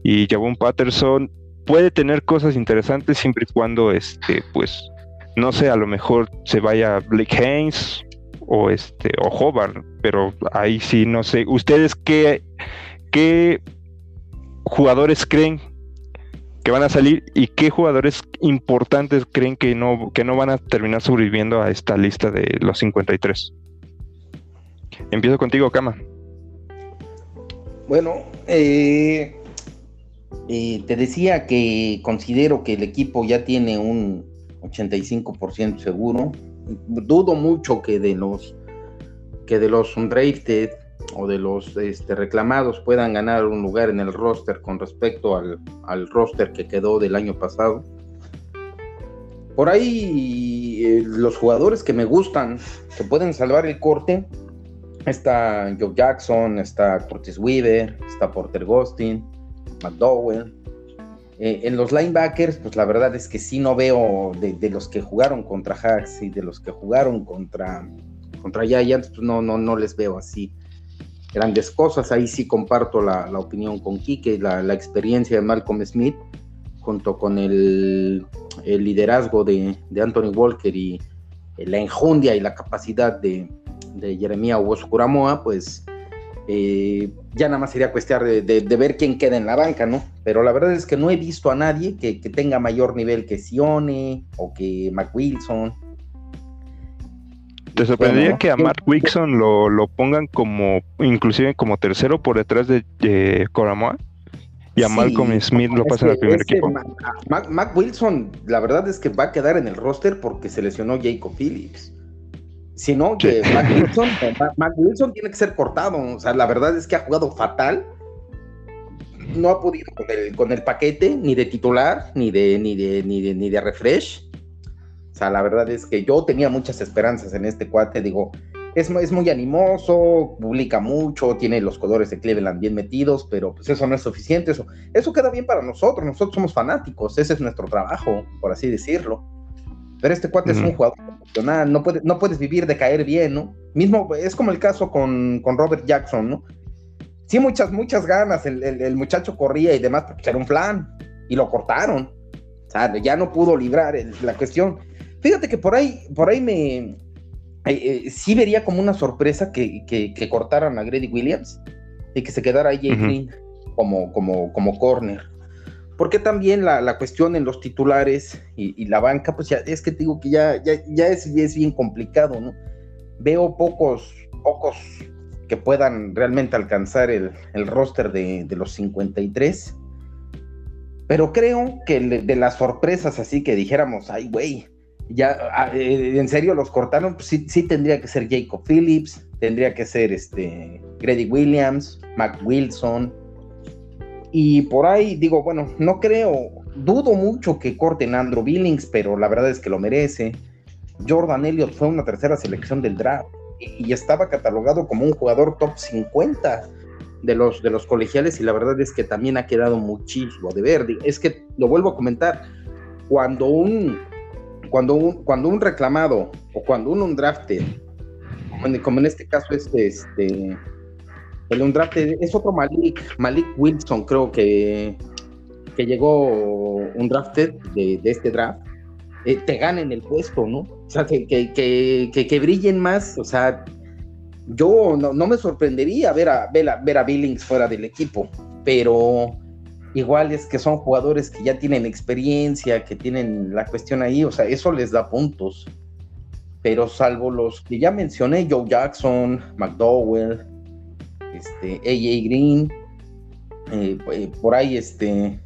Y Javon Patterson puede tener cosas interesantes siempre y cuando, este, pues, no sé, a lo mejor se vaya Blake Haynes o este, o Hobart, pero ahí sí no sé. ¿Ustedes qué, qué jugadores creen que van a salir y qué jugadores importantes creen que no, que no van a terminar sobreviviendo a esta lista de los 53. Empiezo contigo, Kama. Bueno, eh, eh, te decía que considero que el equipo ya tiene un 85% seguro. Dudo mucho que de los que de los undrafted o de los este, reclamados puedan ganar un lugar en el roster con respecto al, al roster que quedó del año pasado. Por ahí eh, los jugadores que me gustan, que pueden salvar el corte, está Joe Jackson, está Curtis Weaver, está Porter Ghostin, McDowell. Eh, en los linebackers, pues la verdad es que sí no veo de, de los que jugaron contra Hacks y de los que jugaron contra, contra Giants, pues no, no, no les veo así grandes cosas. Ahí sí comparto la, opinión con Kike, la, la, experiencia de Malcolm Smith, junto con el, liderazgo de, Anthony Walker y la enjundia y la capacidad de, de Jeremia Kuramoa, pues eh, ya nada más sería cuestión de, ver quién queda en la banca, ¿no? Pero la verdad es que no he visto a nadie que, que tenga mayor nivel que Sione o que Wilson ¿Te sorprendería que a Matt Wilson lo, pongan como, inclusive como tercero por detrás de, de Coramoa? Y a Malcolm Smith lo pasan al primer equipo. Mac, Wilson, la verdad es que va a quedar en el roster porque se lesionó Jacob Phillips. Si no, que Mac, Wilson, tiene que ser cortado. O sea, la verdad es que ha jugado fatal. No ha podido con el, con el paquete, ni de titular, ni de, ni de, ni de, ni de refresh. O sea, la verdad es que yo tenía muchas esperanzas en este cuate, digo, es, es muy animoso, publica mucho, tiene los colores de Cleveland bien metidos, pero pues eso no es suficiente, eso, eso queda bien para nosotros, nosotros somos fanáticos, ese es nuestro trabajo, por así decirlo. Pero este cuate es un jugador profesional, no, puede, no puedes vivir de caer bien, ¿no? Mismo, es como el caso con, con Robert Jackson, ¿no? Sí, muchas, muchas ganas, el, el, muchacho corría y demás, porque era un plan, y lo cortaron. O sea, ya no pudo librar la cuestión Fíjate que por ahí, por ahí me. Eh, eh, sí vería como una sorpresa que, cortaran a Grady Williams y que se quedara ahí Green como, como, como corner. Porque también la, cuestión en los titulares y, la banca, pues ya es que te digo que ya, ya, es, es, bien complicado, ¿no? Veo pocos, pocos que puedan realmente alcanzar el, roster de, de, los 53. Pero creo que de las sorpresas así que dijéramos, ay, güey, ya ah, eh, en serio los cortaron, pues sí, tendría que ser Jacob Phillips, tendría que ser este Grady Williams, Mac Wilson. Y por ahí digo, bueno, no creo, dudo mucho que corten Andrew Billings, pero la verdad es que lo merece. Jordan Elliott fue una tercera selección del draft y, estaba catalogado como un jugador top 50 de los, de los colegiales y la verdad es que también ha quedado muchísimo de verde. Es que lo vuelvo a comentar, cuando un cuando un, cuando un reclamado o cuando un undrafted, como en, este caso este, este, el undrafted es otro Malik, Malik Wilson creo que, que llegó un drafted de, este draft, eh, te ganen el puesto, ¿no? O sea, que, que, que, que brillen más, o sea, yo no, no, me sorprendería ver a, ver a, ver a Billings fuera del equipo, pero igual es que son jugadores que ya tienen experiencia, que tienen la cuestión ahí, o sea, eso les da puntos. Pero salvo los que ya mencioné, Joe Jackson, McDowell, este, AJ Green, eh, eh, por ahí este,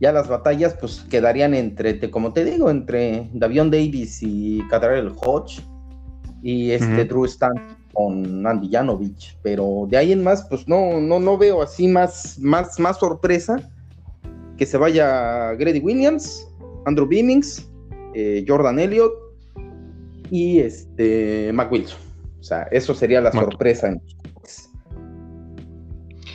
ya las batallas pues quedarían entre, como te digo, entre Davion Davis y Cadarel Hodge y este Drew Stanton con Andy Janovich, pero de ahí en más pues no, no, no veo así más, más, más sorpresa que se vaya Grady Williams, Andrew Binnings eh, Jordan Elliott y este Mac Wilson. O sea, eso sería la sorpresa en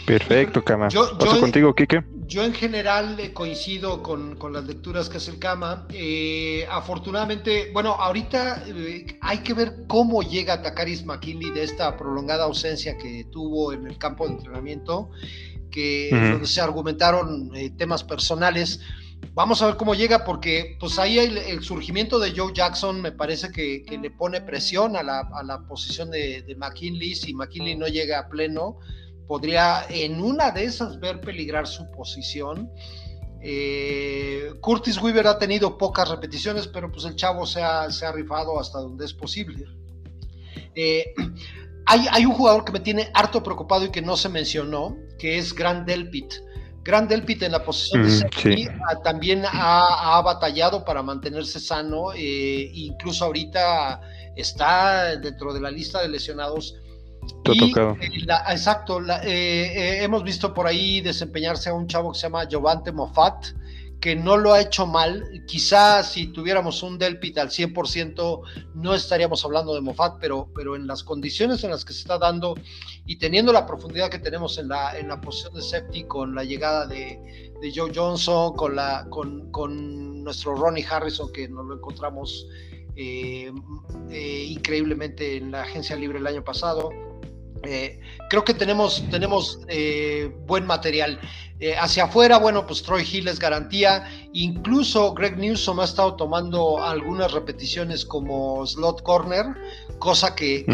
Perfecto, Cama. Yo, contigo, Kike? Yo en general eh, coincido con, las lecturas que hace el Cama. Eh, afortunadamente, bueno, ahorita eh, hay que ver cómo llega Takaris McKinley de esta prolongada ausencia que tuvo en el campo de entrenamiento, que donde se argumentaron temas personales. Vamos a ver cómo llega, porque pues ahí el, surgimiento de Joe Jackson me parece que, le pone presión a la, posición de, de McKinley. Si McKinley no llega a pleno, podría en una de esas ver peligrar su posición. Eh, Curtis Weaver ha tenido pocas repeticiones, pero pues el chavo se ha, se ha rifado hasta donde es posible. Eh, hay, hay, un jugador que me tiene harto preocupado y que no se mencionó, que es Grant Delpit. Grant Delpit en la posición de safety también ha, batallado para mantenerse sano, eh, incluso ahorita está dentro de la lista de lesionados. Eh, exacto, eh, eh, hemos visto por ahí desempeñarse a un chavo que se llama Giovante Moffat, que no lo ha hecho mal. Quizás si tuviéramos un Delpit al 100% no estaríamos hablando de Moffat, pero, pero en las condiciones en las que se está dando y teniendo la profundidad que tenemos en la, en la posición de safety con la llegada de, Joe Johnson, con, la, con, con nuestro Ronnie Harrison, que nos lo encontramos increíblemente en la agencia libre el año pasado eh, creo que tenemos, tenemos eh, buen material. Eh, hacia afuera, bueno, pues Troy Hill es garantía. Incluso Greg Newsom ha estado tomando algunas repeticiones como slot corner, cosa que,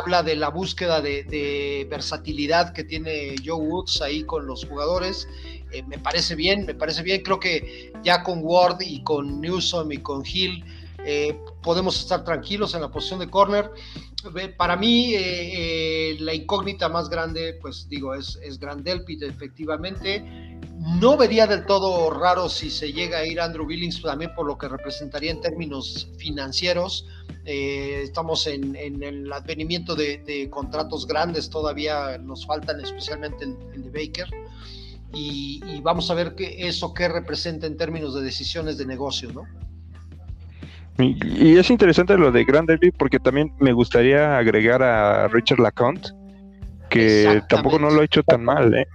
habla de la búsqueda de, versatilidad que tiene Joe Woods ahí con los jugadores. me parece bien, me parece bien. Creo que ya con Ward y con Newsom y con Hill podemos estar tranquilos en la posición de corner para mí eh, eh, la incógnita más grande, pues digo, es, es Delpit, efectivamente. No vería del todo raro si se llega a ir Andrew Billings también por lo que representaría en términos financieros. Eh, estamos en, el advenimiento de, contratos grandes, todavía nos faltan especialmente el, de Baker. Y, y, vamos a ver qué, eso qué representa en términos de decisiones de negocio, ¿no? Y, es interesante lo de Grand porque también me gustaría agregar a Richard LaConte, que tampoco no lo ha hecho tan mal, ¿eh?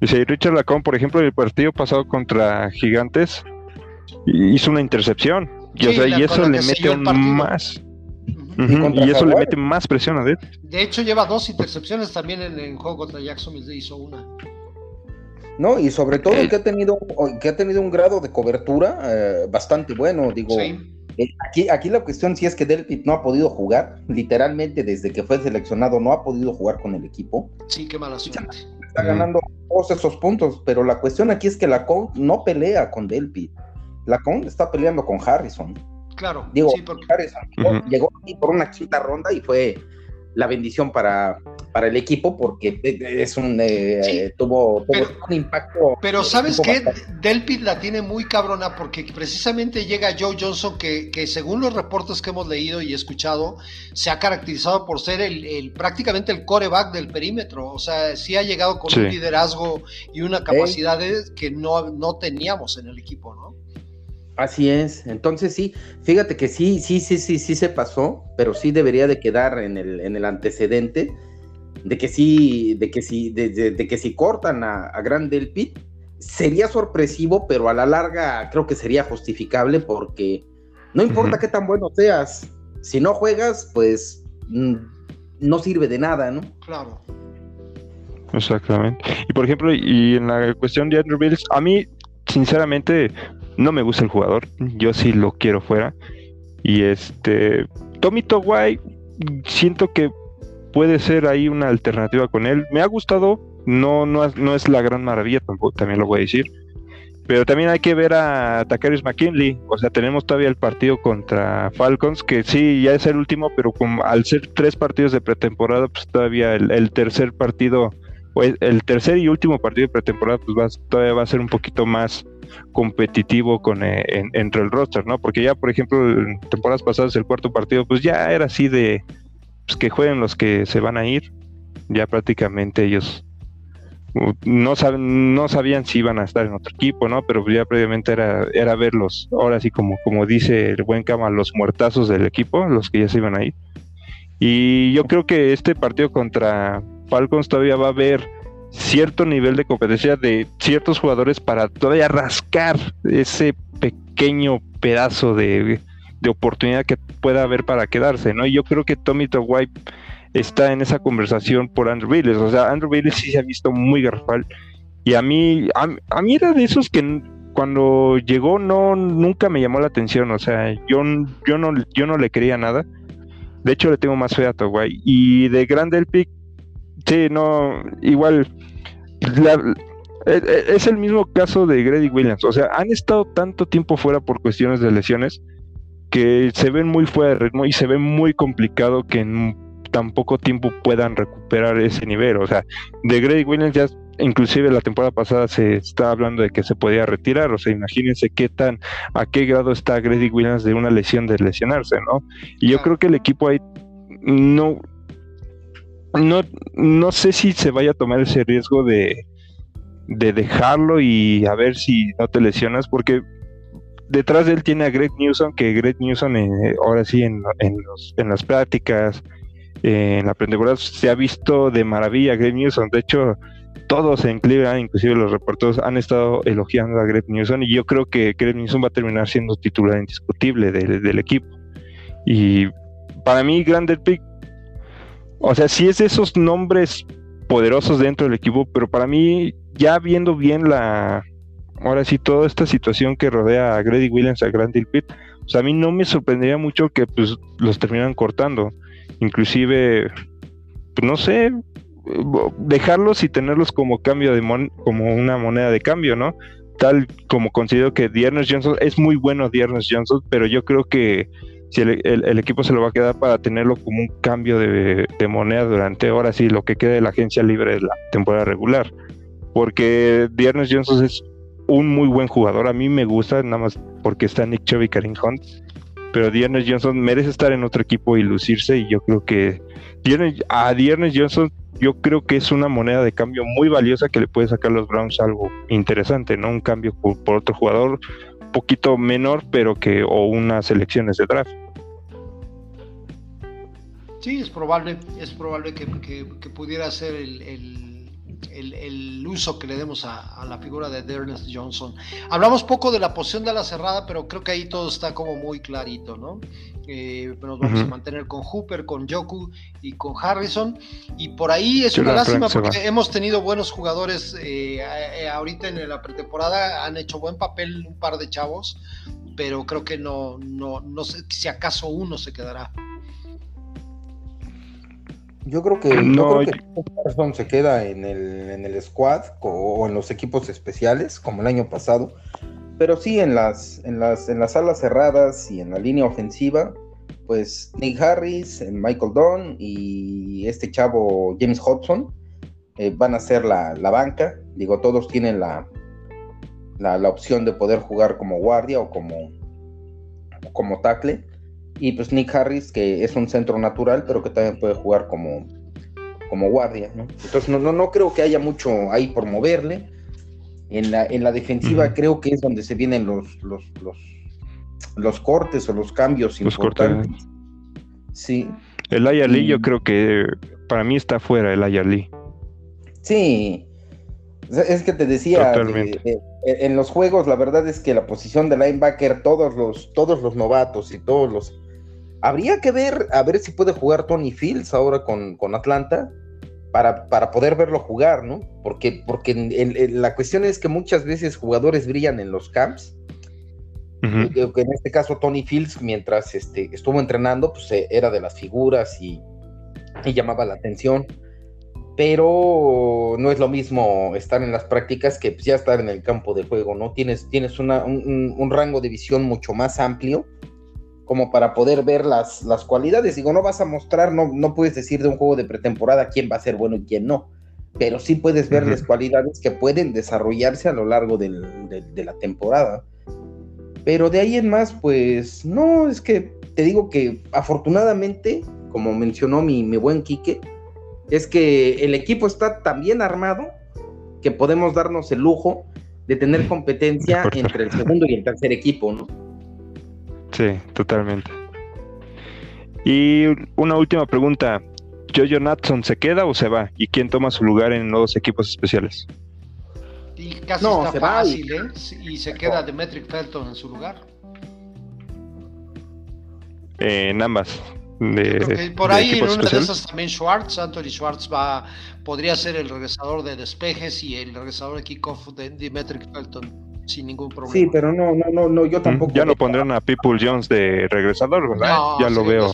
Dice, Richard LaConte, por ejemplo, el partido pasado contra Gigantes, hizo una intercepción. Y, eso le mete más. Y eso le mete más presión a él. De hecho, lleva dos intercepciones también en el juego contra Jacksonville, hizo una. ¿No? Y sobre todo que ha tenido, que ha tenido un grado de cobertura eh, bastante bueno, digo. Eh, aquí, aquí la cuestión sí es que Delpit no ha podido jugar, literalmente desde que fue seleccionado no ha podido jugar con el equipo. Sí, qué mala suerte. Está ganando todos esos puntos, pero la cuestión aquí es que la Con no pelea con Delpit. La Con está peleando con Harrison. Claro, digo, porque... Harrison llegó aquí por una quinta ronda y fue la bendición para, para el equipo porque es un eh, tuvo, un impacto. Pero sabes qué, Delpit la tiene muy cabrona porque precisamente llega Joe Johnson que, que, según los reportes que hemos leído y escuchado se ha caracterizado por ser el, prácticamente el coreback del perímetro, o sea, sí ha llegado con un liderazgo y una capacidad que no, no teníamos en el equipo, ¿no? Así es, entonces sí, fíjate que sí, sí, sí, sí, sí se pasó, pero sí debería de quedar en el, en el antecedente de que sí, de que sí, de, que si cortan a, a Grand Delpit, sería sorpresivo, pero a la larga creo que sería justificable porque no importa qué tan bueno seas, si no juegas, pues mm, no sirve de nada, ¿no? Claro. Exactamente. Y por ejemplo, y en la cuestión de Andrew Bills, a mí, sinceramente, no me gusta el jugador, yo sí lo quiero fuera. Y este, Tommy Towai, siento que puede ser ahí una alternativa con él. Me ha gustado, no, no, no es la gran maravilla tampoco, también lo voy a decir. Pero también hay que ver a Takarius McKinley. O sea, tenemos todavía el partido contra Falcons, que sí, ya es el último, pero como al ser tres partidos de pretemporada, pues todavía el, tercer partido, el tercer y último partido de pretemporada, pues todavía va a ser un poquito más competitivo con eh, entre el roster, ¿no? Porque ya, por ejemplo, en temporadas pasadas el cuarto partido, pues ya era así de pues, que jueguen los que se van a ir, ya prácticamente ellos no, no sabían si iban a estar en otro equipo, ¿no? Pero ya previamente era, era verlos, ahora sí como, como dice el buen Cama, los muertazos del equipo, los que ya se iban ahí. Y yo creo que este partido contra Falcons todavía va a haber cierto nivel de competencia de ciertos jugadores para todavía rascar ese pequeño pedazo de, de oportunidad que pueda haber para quedarse, ¿no? Y yo creo que Tommy White está en esa conversación por Andrew Willis. O sea, Andrew Willis sí se ha visto muy garrafal. Y a mí, a, mí era de esos que cuando llegó no nunca me llamó la atención. O sea, yo, yo no yo no le creía nada. De hecho, le tengo más fe a Togway. Y de Grand Pick, sí, no, igual. E, e, es el mismo caso de Grady Williams. O sea, han estado tanto tiempo fuera por cuestiones de lesiones que se ven muy fuera de ritmo y se ve muy complicado que en tan poco tiempo puedan recuperar ese nivel. O sea, de Greg Williams ya inclusive la temporada pasada se está hablando de que se podía retirar, o sea, imagínense qué tan, a qué grado está Grady Williams de una lesión de lesionarse, ¿no? Y yo creo que el equipo ahí no, no, no sé si se vaya a tomar ese riesgo de, de dejarlo y a ver si no te lesionas, porque detrás de él tiene a Greg Newsom, que Greg Newsom eh, ahora sí en, en, los, en las prácticas, en la pretemporada se ha visto de maravilla Greg Newsom. De hecho, todos en Cleveland, inclusive los reporteros, han estado elogiando a Greg Newsom y yo creo que Greg Newsom va a terminar siendo titular indiscutible del equipo. Y para mí, Grander Pick, o sea, sí es de esos nombres poderosos dentro del equipo, pero para mí, ya viendo bien la, ahora sí, toda esta situación que rodea a Grady Williams, a Grandel Pitt, pues a mí no me sorprendería mucho que pues los terminan cortando inclusive, pues, no sé, dejarlos y tenerlos como cambio de como una moneda de cambio, ¿no? Tal como considero que Diernes Johnson es muy bueno Diernes Johnson, pero yo creo que si el, equipo se lo va a quedar para tenerlo como un cambio de, moneda durante ahora sí lo que quede de la agencia libre de la temporada regular. Porque Diernes Johnson es un muy buen jugador, a mí me gusta, nada más porque está Nick Chubb y Karim Hunt pero Diernes Johnson merece estar en otro equipo y lucirse y yo creo que a Diernes Johnson yo creo que es una moneda de cambio muy valiosa que le puede sacar los Browns algo interesante, ¿no? Un cambio por, otro jugador un poquito menor, pero que o unas elecciones de draft. Sí, es probable, es probable que, pudiera ser el, uso que le demos a, la figura de Ernest Johnson. Hablamos poco de la posición de la cerrada, pero creo que ahí todo está como muy clarito, ¿no? Eh, nos vamos a mantener con Hooper, con Joku y con Harrison. Y por ahí es una lástima porque hemos tenido buenos jugadores eh, eh, ahorita en la pretemporada, han hecho buen papel un par de chavos, pero creo que no, no, no sé si acaso uno se quedará. Yo creo que, no, se queda en el, en el squad o, en los equipos especiales, como el año pasado. Pero sí en las, en las, en las alas cerradas y en la línea ofensiva, pues Nick Harris, Michael Dunn y este chavo James Hudson eh, van a ser la, banca. Digo, todos tienen la, la, la, opción de poder jugar como guardia o como, como tackle. Y pues Nick Harris, que es un centro natural, pero que también puede jugar como, como guardia, ¿no? Entonces no, no, no creo que haya mucho ahí por moverle. En la, en la defensiva creo que es donde se vienen los, los, los, los cortes o los cambios los importantes. Cortes. Sí. El Ayali yo creo que para mí está fuera el Ayali. Sí. Es que te decía, en los juegos la verdad es que la posición de linebacker, todos los, todos los novatos y todos los Habría que ver, a ver si puede jugar Tony Fields ahora con, Atlanta para, para, poder verlo jugar, ¿no? Porque, porque la cuestión es que muchas veces jugadores brillan en los camps. En este caso, Tony Fields, mientras este, estuvo entrenando, pues eh, era de las figuras y, llamaba la atención. Pero no es lo mismo estar en las prácticas que pues, ya estar en el campo de juego, ¿no? Tienes, tienes un, un, rango de visión mucho más amplio como para poder ver las, las cualidades. Digo, no vas a mostrar, no, no puedes decir de un juego de pretemporada quién va a ser bueno y quién no, pero sí puedes ver las cualidades que pueden desarrollarse a lo largo de, la temporada. Pero de ahí en más, pues no, es que te digo que afortunadamente, como mencionó mi, mi buen Quique, es que el equipo está tan bien armado que podemos darnos el lujo de tener competencia entre el segundo y el tercer equipo, ¿no? Sí, totalmente. Y una última pregunta. ¿Jojo Natson se queda o se va? ¿Y quién toma su lugar en los equipos especiales? Y casi no, está fácil, ¿eh? Y se queda Demetric Felton en su lugar. en ambas. por ahí en una de esas también Schwartz, Anthony Schwartz va, podría ser el regresador de despejes y el regresador de kickoff de Demetric Felton sin ningún problema. Sí, pero no, no, no, no yo mm, tampoco. Ya no pondrán a People Jones de regresador, ¿verdad? ya lo veo.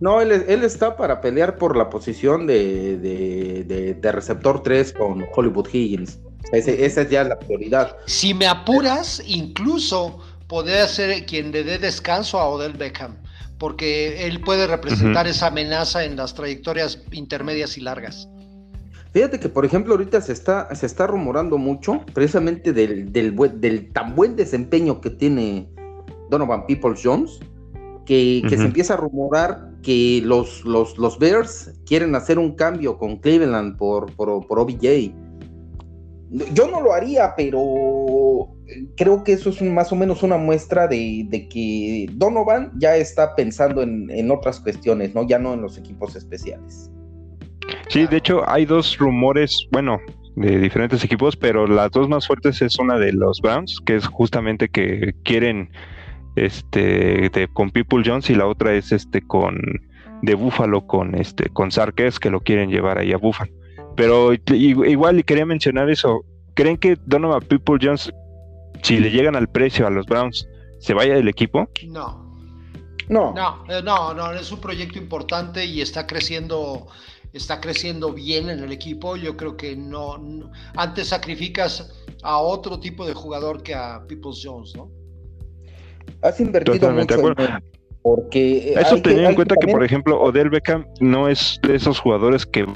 No, él, él, está para pelear por la posición de, de, de, receptor 3 con Hollywood Higgins. esa es ya la prioridad. Si me apuras, incluso podría ser quien le dé descanso a Odell Beckham, porque él puede representar esa amenaza en las trayectorias intermedias y largas. Fíjate que, por ejemplo, ahorita se está, se está rumorando mucho precisamente del, del, tan buen desempeño que tiene Donovan Peoples Jones, que, se empieza a rumorar que los, los, los, Bears quieren hacer un cambio con Cleveland por, por, por, OBJ. Yo no lo haría, pero creo que eso es más o menos una muestra de, de que Donovan ya está pensando en, en otras cuestiones, ¿no? Ya no en los equipos especiales. Sí, de hecho hay dos rumores, bueno, de diferentes equipos, pero las dos más fuertes es una de los Browns, que es justamente que quieren este con People Jones y la otra es este con de Buffalo con este con Sarkes que lo quieren llevar ahí a Buffalo. Pero igual y quería mencionar eso, ¿creen que Donovan People Jones si le llegan al precio a los Browns se vaya del equipo? No. No. No, eh, no, no, es un proyecto importante y está creciendo está creciendo bien en el equipo. Yo creo que no, antes sacrificas a otro tipo de jugador que a Peoples Jones, ¿no? Has invertido mucho porque eso teniendo en cuenta que, por ejemplo Odell Beckham no es de esos jugadores que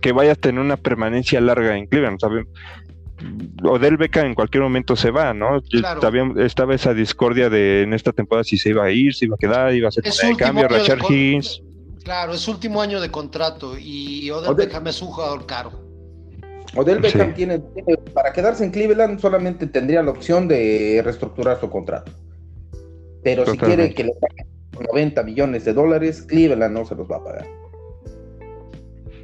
que vaya a tener una permanencia larga en Cleveland, ¿saben? Odell Beckham en cualquier momento se va, ¿no? estaba esa discordia de en esta temporada si se iba a ir, si iba a quedar, iba a hacer un cambio, Richard Higgins. Claro, es último año de contrato y Odell, Beckham es un jugador caro. Odell Beckham tiene, para quedarse en Cleveland solamente tendría la opción de reestructurar su contrato. Pero si quiere que le paguen 90 millones de dólares, Cleveland no se los va a pagar.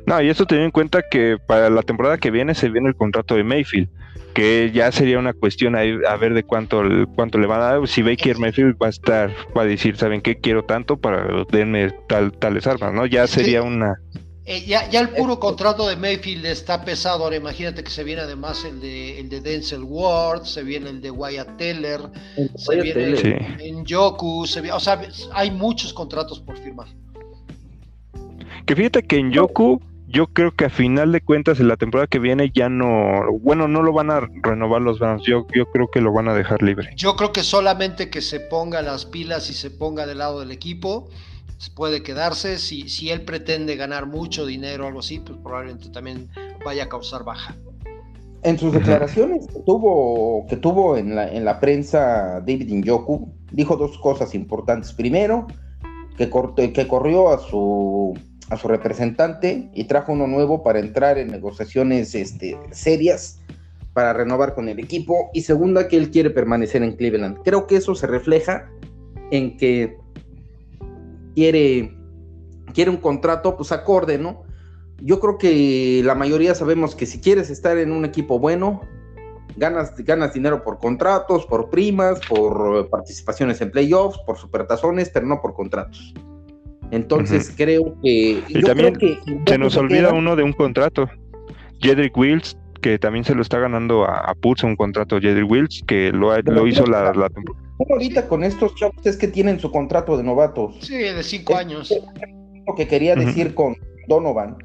No, y eso teniendo en cuenta que para la temporada que viene se viene el contrato de Mayfield que ya sería una cuestión ahí a ver de cuánto, cuánto le van a dar. Si Baker Mayfield va a estar, va a decir, ¿saben qué? Quiero tanto para denme tal, tales armas, ¿no? Ya sería una... Eh, ya, ya, el puro contrato de Mayfield está pesado. Ahora imagínate que se viene además el de, el de Denzel Ward, se viene el de Wyatt Teller, se viene en Yoku, se o sea, hay muchos contratos por firmar. Que fíjate que en Yoku yo creo que a final de cuentas en la temporada que viene ya no, bueno, no lo van a renovar los Browns, yo, yo creo que lo van a dejar libre. Yo creo que solamente que se ponga las pilas y se ponga del lado del equipo, puede quedarse, si, si él pretende ganar mucho dinero o algo así, pues probablemente también vaya a causar baja. En sus declaraciones que tuvo, que tuvo en, la, en la prensa David Njoku, dijo dos cosas importantes. Primero, que, que corrió a su a su representante y trajo uno nuevo para entrar en negociaciones este, serias para renovar con el equipo y segunda que él quiere permanecer en Cleveland. Creo que eso se refleja en que quiere, quiere un contrato pues acorde, ¿no? Yo creo que la mayoría sabemos que si quieres estar en un equipo bueno, ganas, ganas dinero por contratos, por primas, por participaciones en playoffs, por supertazones, pero no por contratos. Entonces creo que... Y también se nos olvida uno de un contrato. Jedrick Wills, que también se lo está ganando a, Pulse un contrato Jedrick Wills, que lo, lo hizo la, temporada. ahorita con estos chavos es que tienen su contrato de novatos. Sí, de cinco años. Lo que quería decir con Donovan.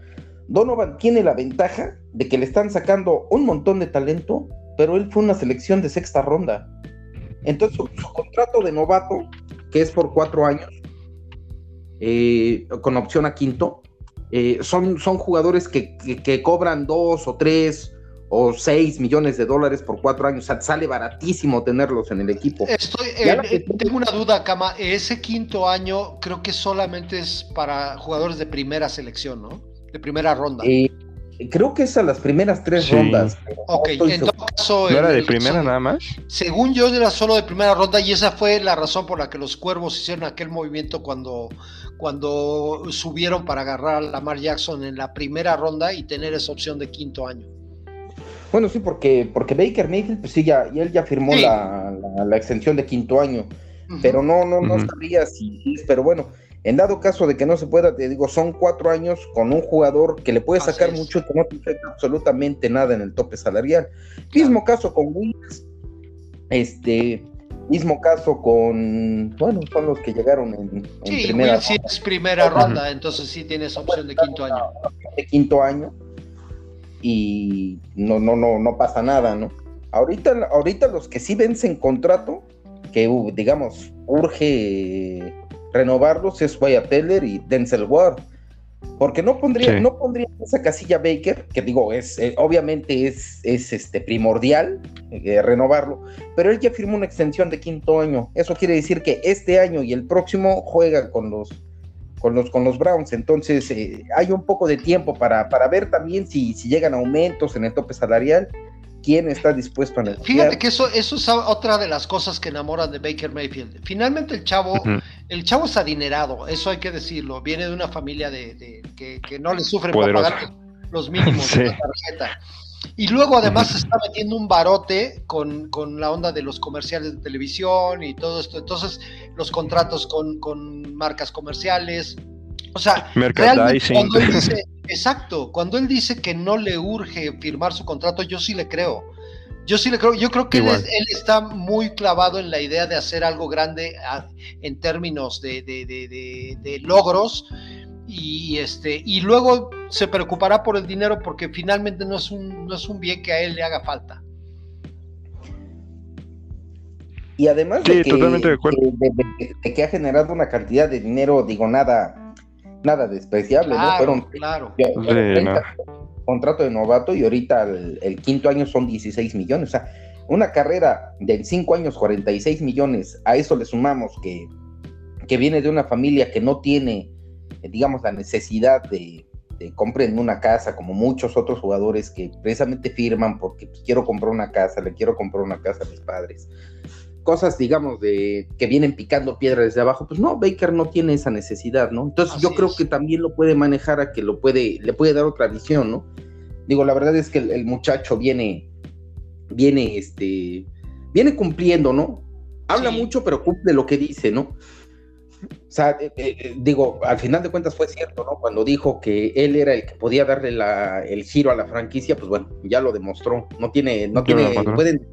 Donovan tiene la ventaja de que le están sacando un montón de talento, pero él fue una selección de sexta ronda. Entonces su contrato de novato, que es por cuatro años, eh, con opción a quinto, eh, son, son jugadores que, cobran dos o tres o seis millones de dólares por cuatro años. O sea, sale baratísimo tenerlos en el equipo. Estoy, eh, tengo una duda, Cama. Ese quinto año creo que solamente es para jugadores de primera selección, ¿no? De primera ronda. Creo que es a las primeras tres rondas. Ok, en todo caso. ¿No era de primera nada más? Según yo, era solo de primera ronda y esa fue la razón por la que los cuervos hicieron aquel movimiento cuando, cuando subieron para agarrar a Lamar Jackson en la primera ronda y tener esa opción de quinto año. Bueno, sí, porque, porque Baker Mayfield, pues sí, ya, y él ya firmó la, extensión de quinto año, pero no, no, no sabía si, pero bueno, en dado caso de que no se pueda, te digo, son cuatro años con un jugador que le puede sacar mucho y que no te afecta absolutamente nada en el tope salarial. Mismo caso con Wills, este, mismo caso con, bueno, son los que llegaron en, sí, primera sí es primera ronda, entonces sí tienes opción de quinto año. De quinto año y no, no, no, no pasa nada, ¿no? Ahorita, ahorita los que sí vencen contrato, que digamos, urge renovarlos es Wyatt Teller y Denzel Ward. Porque no pondría, no pondría esa casilla Baker, que digo, es eh, obviamente es, es este primordial eh, renovarlo, pero él ya firmó una extensión de quinto año. Eso quiere decir que este año y el próximo juega con los con los con los Browns. Entonces eh, hay un poco de tiempo para, para ver también si, si llegan aumentos en el tope salarial quién está dispuesto a negociar. Fíjate que eso, eso es otra de las cosas que enamoran de Baker Mayfield. Finalmente el chavo, el chavo es adinerado, eso hay que decirlo. Viene de una familia de, que, no le sufre por pagar los mínimos de la tarjeta. Y luego además se está metiendo un barote con, la onda de los comerciales de televisión y todo esto. Entonces, los contratos con, con marcas comerciales. O sea, cuando él dice, Exacto, cuando él dice que no le urge firmar su contrato, yo sí le creo. Yo sí le creo, yo creo que él, está muy clavado en la idea de hacer algo grande en términos de, logros y este y luego se preocupará por el dinero porque finalmente no es un no es un bien que a él le haga falta. Y además de, que ha generado una cantidad de dinero, digo nada, nada despreciable, ¿no? Fueron, claro. contrato de novato y ahorita el, quinto año son 16 millones. O sea, una carrera de cinco años, 46 millones, a eso le sumamos que, que viene de una familia que no tiene, eh, digamos, la necesidad de, de comprar una casa, como muchos otros jugadores que precisamente firman porque pues, quiero comprar una casa, le quiero comprar una casa a mis padres cosas, digamos, de que vienen picando piedra desde abajo, pues no, Baker no tiene esa necesidad, ¿no? Entonces yo creo que también lo puede manejar a que lo puede, le puede dar otra visión, ¿no? Digo, la verdad es que el, muchacho viene, viene, este, viene cumpliendo, ¿no? Habla mucho, pero cumple lo que dice, ¿no? O sea, eh, eh, eh, digo, al final de cuentas fue cierto, ¿no? Cuando dijo que él era el que podía darle la, el giro a la franquicia, pues bueno, ya lo demostró. No tiene, no tiene, pueden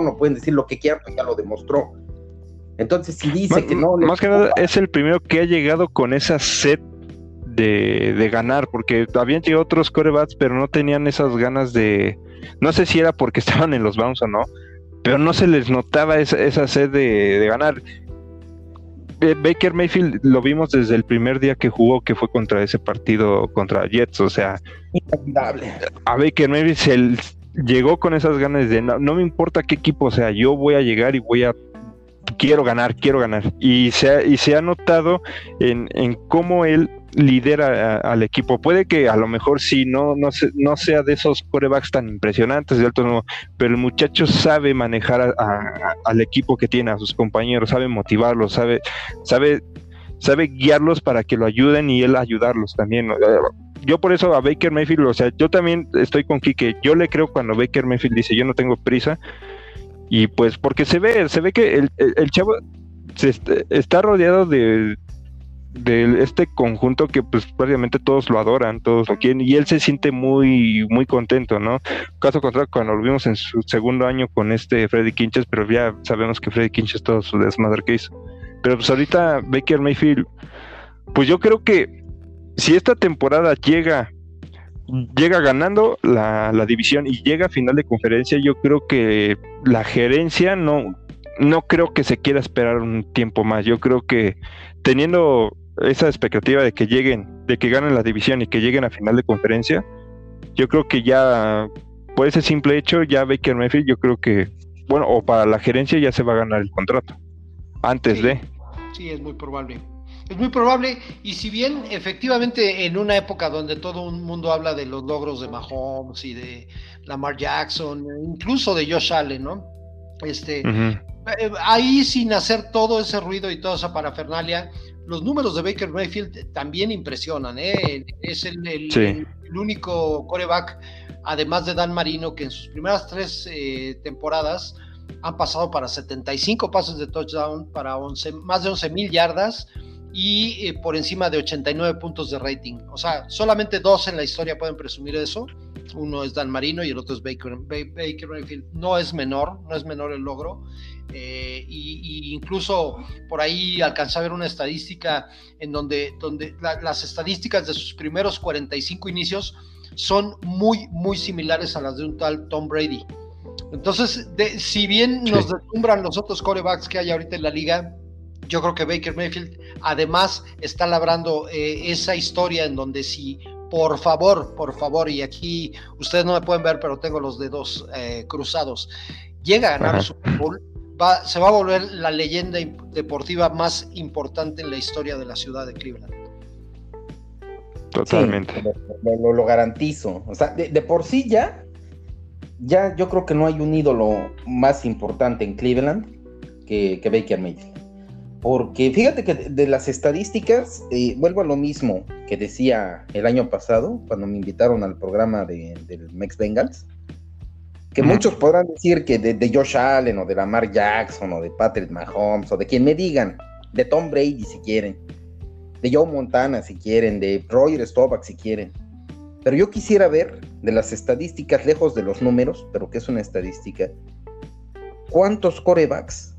no pueden decir lo que quieran, pues ya lo demostró. Entonces, si dice que no. Más que nada, es el primero que ha llegado con esa sed de, ganar, porque habían llegado otros corebats, pero no tenían esas ganas de. No sé si era porque estaban en los Browns o no, pero no se les notaba esa, sed de, ganar. Baker Mayfield lo vimos desde el primer día que jugó, que fue contra ese partido contra Jets, o sea, a Baker Mayfield se, llegó con esas ganas de no, me importa qué equipo sea, yo voy a llegar y voy a quiero ganar, quiero ganar. Y se ha, y se ha notado en, en cómo él lidera al equipo. Puede que a lo mejor sí no, no, no sea de esos corebacks tan impresionantes de alto nuevo, pero el muchacho sabe manejar al equipo que tiene, a sus compañeros, sabe motivarlos, sabe, sabe, sabe guiarlos para que lo ayuden y él ayudarlos también yo por eso a Baker Mayfield, o sea, yo también estoy con Kike, yo le creo cuando Baker Mayfield dice yo no tengo prisa, y pues porque se ve, se ve que el, chavo se está rodeado de, de este conjunto que pues prácticamente todos lo adoran, todos lo quieren y él se siente muy muy contento, ¿no? Caso contrario cuando lo vimos en su segundo año con este Freddy Kinches, pero ya sabemos que Freddy Kinches todo su desmadre que hizo. Pero pues ahorita Baker Mayfield pues yo creo que si esta temporada llega llega ganando la, división y llega a final de conferencia, yo creo que la gerencia no, no creo que se quiera esperar un tiempo más. Yo creo que teniendo esa expectativa de que lleguen, de que ganen la división y que lleguen a final de conferencia, yo creo que ya por ese simple hecho, ya Baker Mayfield, yo creo que, bueno, o para la gerencia ya se va a ganar el contrato antes de. Sí, es muy probable. Es muy probable, y si bien efectivamente en una época donde todo un mundo habla de los logros de Mahomes y de Lamar Jackson, incluso de Josh Allen, ¿no? Este, eh, ahí sin hacer todo ese ruido y toda esa parafernalia, los números de Baker Mayfield también impresionan, ¿eh? Es el, el, único coreback, además de Dan Marino, que en sus primeras tres eh, temporadas han pasado para 75 pases de touchdown, para 11, más de 11 mil yardas y eh, por encima de 89 puntos de rating. O sea, solamente dos en la historia pueden presumir eso. Uno es Dan Marino y el otro es Baker, Baker Mayfield. No es menor, no es menor el logro. Eh, y, incluso por ahí alcanzé a ver una estadística en donde, donde las estadísticas de sus primeros 45 inicios son muy, muy similares a las de un tal Tom Brady. Entonces, si bien nos deslumbran los otros corebacks que hay ahorita en la liga, yo creo que Baker Mayfield además está labrando eh, esa historia en donde si por favor, por favor, y aquí ustedes no me pueden ver, pero tengo los dedos eh, cruzados, llega a ganar el Super Bowl, se va a volver la leyenda deportiva más importante en la historia de la ciudad de Cleveland. Totalmente. lo, garantizo. O sea, de, por sí ya, ya yo creo que no hay un ídolo más importante en Cleveland que, que Baker Mayfield. Porque fíjate que de, las estadísticas, eh, vuelvo a lo mismo que decía el año pasado, cuando me invitaron al programa de, del Mex Bengals, que muchos podrán decir que de, Josh Allen o de Lamar Jackson o de Patrick Mahomes o de quien me digan, de Tom Brady si quieren, de Joe Montana si quieren, de Roger Staubach si quieren. Pero yo quisiera ver de las estadísticas, lejos de los números, pero que es una estadística, cuántos corebacks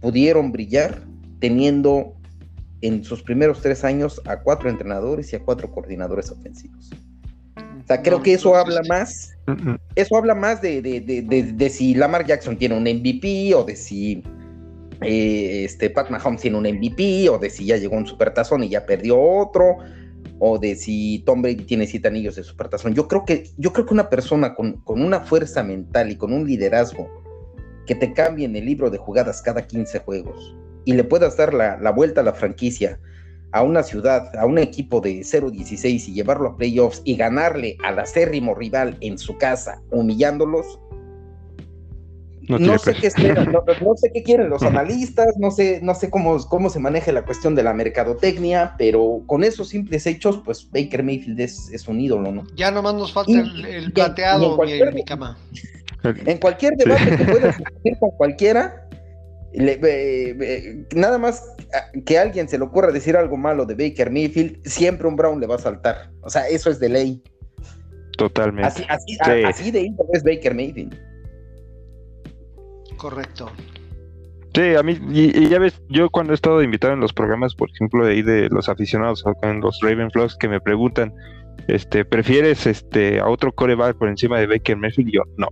pudieron brillar teniendo en sus primeros tres años a cuatro entrenadores y a cuatro coordinadores ofensivos. O sea, creo que eso habla más, eso habla más de, de, si Lamar Jackson tiene un MVP o de si eh, este, Pat Mahomes tiene un MVP o de si ya llegó un supertazón y ya perdió otro o de si Tom Brady tiene siete anillos de supertazón. Yo creo que, yo creo que una persona con, con una fuerza mental y con un liderazgo que te cambie en el libro de jugadas cada 15 juegos, y le puedas dar la, vuelta a la franquicia a una ciudad, a un equipo de 0-16 y llevarlo a playoffs y ganarle al acérrimo rival en su casa, humillándolos, no, sé qué esperan, no, sé qué quieren los analistas, no sé, no sé cómo, cómo se maneja la cuestión de la mercadotecnia, pero con esos simples hechos, pues Baker Mayfield es, un ídolo, ¿no? Ya nomás nos falta el, plateado, mi, cama. En cualquier debate que puedas discutir con cualquiera, nada más que a alguien se le ocurra decir algo malo de Baker Mayfield, siempre un Brown le va a saltar. O sea, eso es de ley. Totalmente. Así, de íntimo es Baker Mayfield. Correcto. Sí, a mí, y, ya ves, yo cuando he estado invitado en los programas, por ejemplo, de ahí de los aficionados, en los Ravenflogs, que me preguntan, este, ¿prefieres este a otro coreback por encima de Baker Mayfield? yo, no,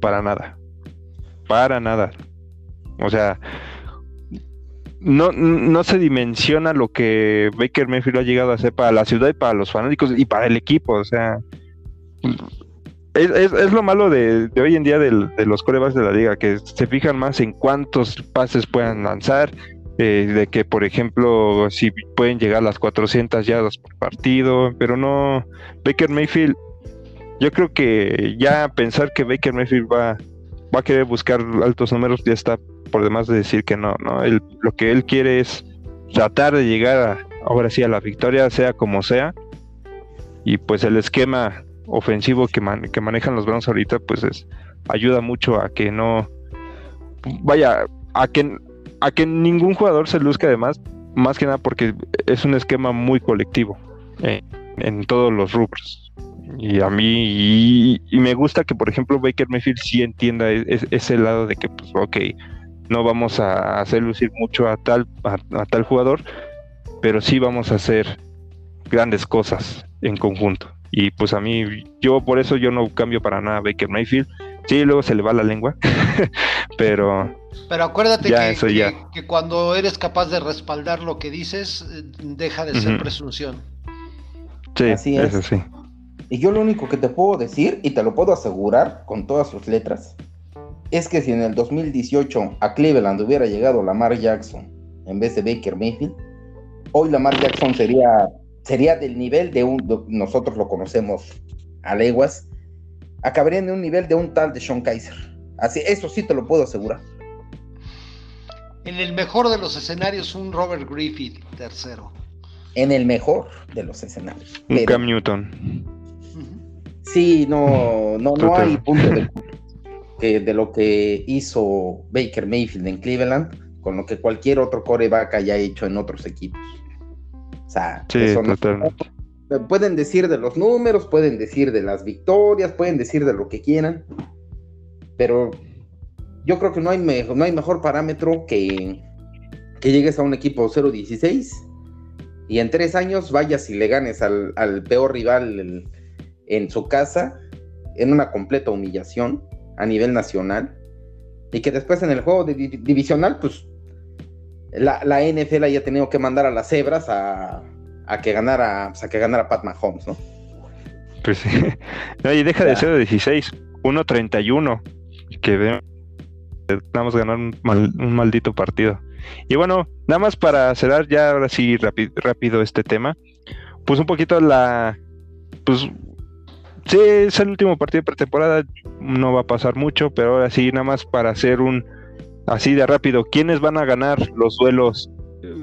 para nada. Para nada. O sea, no, no se dimensiona lo que Baker Mayfield ha llegado a hacer para la ciudad y para los fanáticos y para el equipo. O sea, es, lo malo de, hoy en día de los corebacks de la liga, que se fijan más en cuántos pases puedan lanzar, eh, de que, por ejemplo, si pueden llegar a las 400 yardas por partido, pero no, Baker Mayfield, yo creo que ya pensar que Baker Mayfield va, va a querer buscar altos números ya está por demás de decir que no, ¿no? lo que él quiere es tratar de llegar ahora sí a la victoria, sea como sea. Y pues el esquema ofensivo que, que manejan los Browns ahorita, pues es, ayuda mucho a que no vaya, a que a que ningún jugador se luzca además, más que nada porque es un esquema muy colectivo eh, en todos los rubros. Y a mí, y, me gusta que, por ejemplo, Baker Mayfield sí entienda ese lado de que, pues, ok, no vamos a hacer lucir mucho a tal, a, tal jugador, pero sí vamos a hacer grandes cosas en conjunto. Y pues a mí, yo por eso yo no cambio para nada a Baker Mayfield. Sí, luego se le va la lengua, pero... Pero acuérdate que, que, cuando eres capaz de respaldar lo que dices, eh, deja de ser presunción. Sí, Así es. Eso sí. Y yo lo único que te puedo decir, y te lo puedo asegurar con todas sus letras, es que si en el 2018 a Cleveland hubiera llegado Lamar Jackson en vez de Baker Mayfield, hoy Lamar Jackson sería, sería del nivel de un, nosotros lo conocemos a leguas, acabaría en un nivel de un tal de Sean Kaiser. Así, eso sí te lo puedo asegurar. En el mejor de los escenarios, un Robert Griffith tercero. En el mejor de los escenarios. Un Cam Newton. Sí, no, no, no hay punto de, de lo que hizo Baker Mayfield en Cleveland con lo que cualquier otro coreback haya hecho en otros equipos. O sea, pueden decir de los números, pueden decir de las victorias, pueden decir de lo que quieran, pero yo creo que no hay, no hay mejor parámetro que, que llegues a un equipo 0-16 y en tres años vayas y le ganes al, peor rival en su casa en una completa humillación a nivel nacional y que después en el juego divisional pues la, la, NFL haya tenido que mandar a las cebras a, que ganara, a que ganara Pat Mahomes, ¿no? Pues sí. y deja de ser de 16, 1-31, que vamos a ganar un, maldito partido. Y bueno, nada más para cerrar ya ahora sí rápido este tema, pues un poquito la, pues sí, es el último partido de pretemporada, no va a pasar mucho, pero ahora sí, nada más para hacer un así de rápido, ¿quiénes van a ganar los duelos?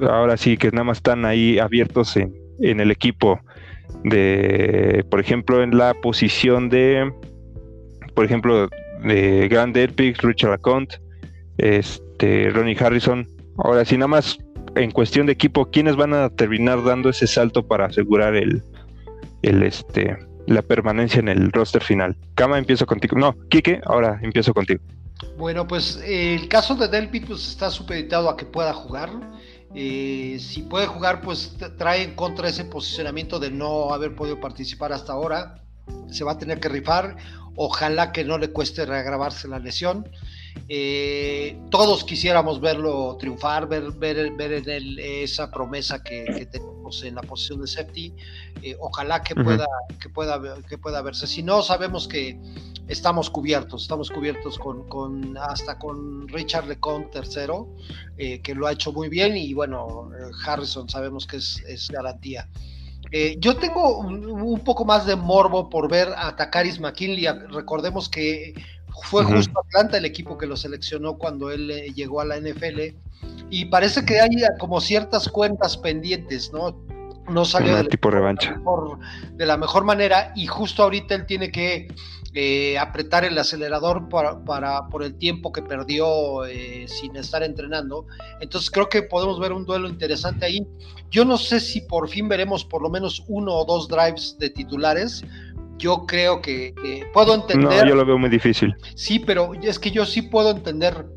Ahora sí que nada más están ahí abiertos en, el equipo de, por ejemplo, en la posición de, por ejemplo, de Grand Epic, Richard Laconte, este, Ronnie Harrison. Ahora sí, nada más en cuestión de equipo, ¿quiénes van a terminar dando ese salto para asegurar el, el este, la permanencia en el roster final? Kama, empiezo contigo. No, Kike, ahora empiezo contigo. Bueno, pues el caso de Delpit pues, está supeditado a que pueda jugar. Eh, si puede jugar, pues trae en contra ese posicionamiento de no haber podido participar hasta ahora. Se va a tener que rifar. Ojalá que no le cueste reagravarse la lesión. Eh, todos quisiéramos verlo triunfar, ver, ver, ver en él esa promesa que, tenemos en la posición de safety. Eh, ojalá que, pueda, que, pueda, que pueda verse. Si no, sabemos que estamos cubiertos, estamos cubiertos con, hasta con Richard Lecon tercero, eh, que lo ha hecho muy bien, y bueno, Harrison sabemos que es, garantía. yo tengo un, poco más de morbo por ver a Takaris McKinley. Recordemos que fue justo Atlanta el equipo que lo seleccionó cuando él eh, llegó a la NFL. Y parece que hay como ciertas cuentas pendientes, ¿no? No salió de, tipo revancha. Mejor, de la mejor manera y justo ahorita él tiene que eh, apretar el acelerador para, para, por el tiempo que perdió eh, sin estar entrenando. Entonces creo que podemos ver un duelo interesante ahí. Yo no sé si por fin veremos por lo menos uno o dos drives de titulares, yo creo que, puedo entender. No, yo lo veo muy difícil. Sí, pero es que yo sí puedo entender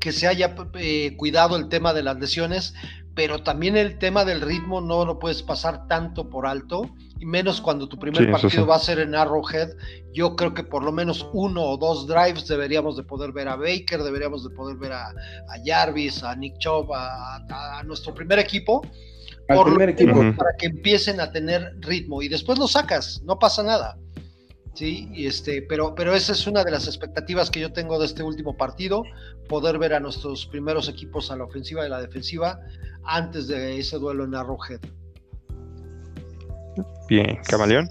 que se haya eh, cuidado el tema de las lesiones, pero también el tema del ritmo no lo puedes pasar tanto por alto, y menos cuando tu primer partido va a ser en Arrowhead. Yo creo que por lo menos uno o dos drives deberíamos de poder ver a Baker, deberíamos de poder ver a, Jarvis, a Nick Chubb, a nuestro primer equipo primer equipo. para que empiecen a tener ritmo y después lo sacas, no pasa nada. Sí, y este, pero, pero esa es una de las expectativas que yo tengo de este último partido, poder ver a nuestros primeros equipos a la ofensiva y la defensiva antes de ese duelo en Arrowhead. Bien, Camaleón.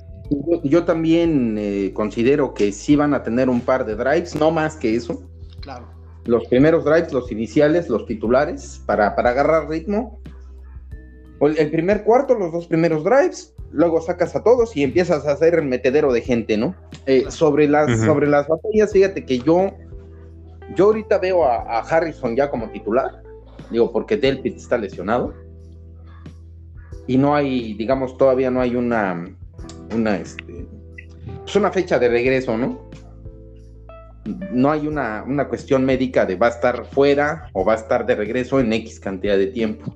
Yo, también eh, considero que sí van a tener un par de drives, no más que eso. Claro. Los primeros drives, los iniciales, los titulares, para, para agarrar ritmo el primer cuarto, los dos primeros drives, luego sacas a todos y empiezas a hacer el metedero de gente, ¿no? Eh, sobre, las, sobre las batallas, fíjate que yo, yo ahorita veo a, Harrison ya como titular, digo, porque Delpit está lesionado y no hay, digamos, todavía no hay una, una, este, pues una fecha de regreso, ¿no? No hay una, una cuestión médica de va a estar fuera o va a estar de regreso en X cantidad de tiempo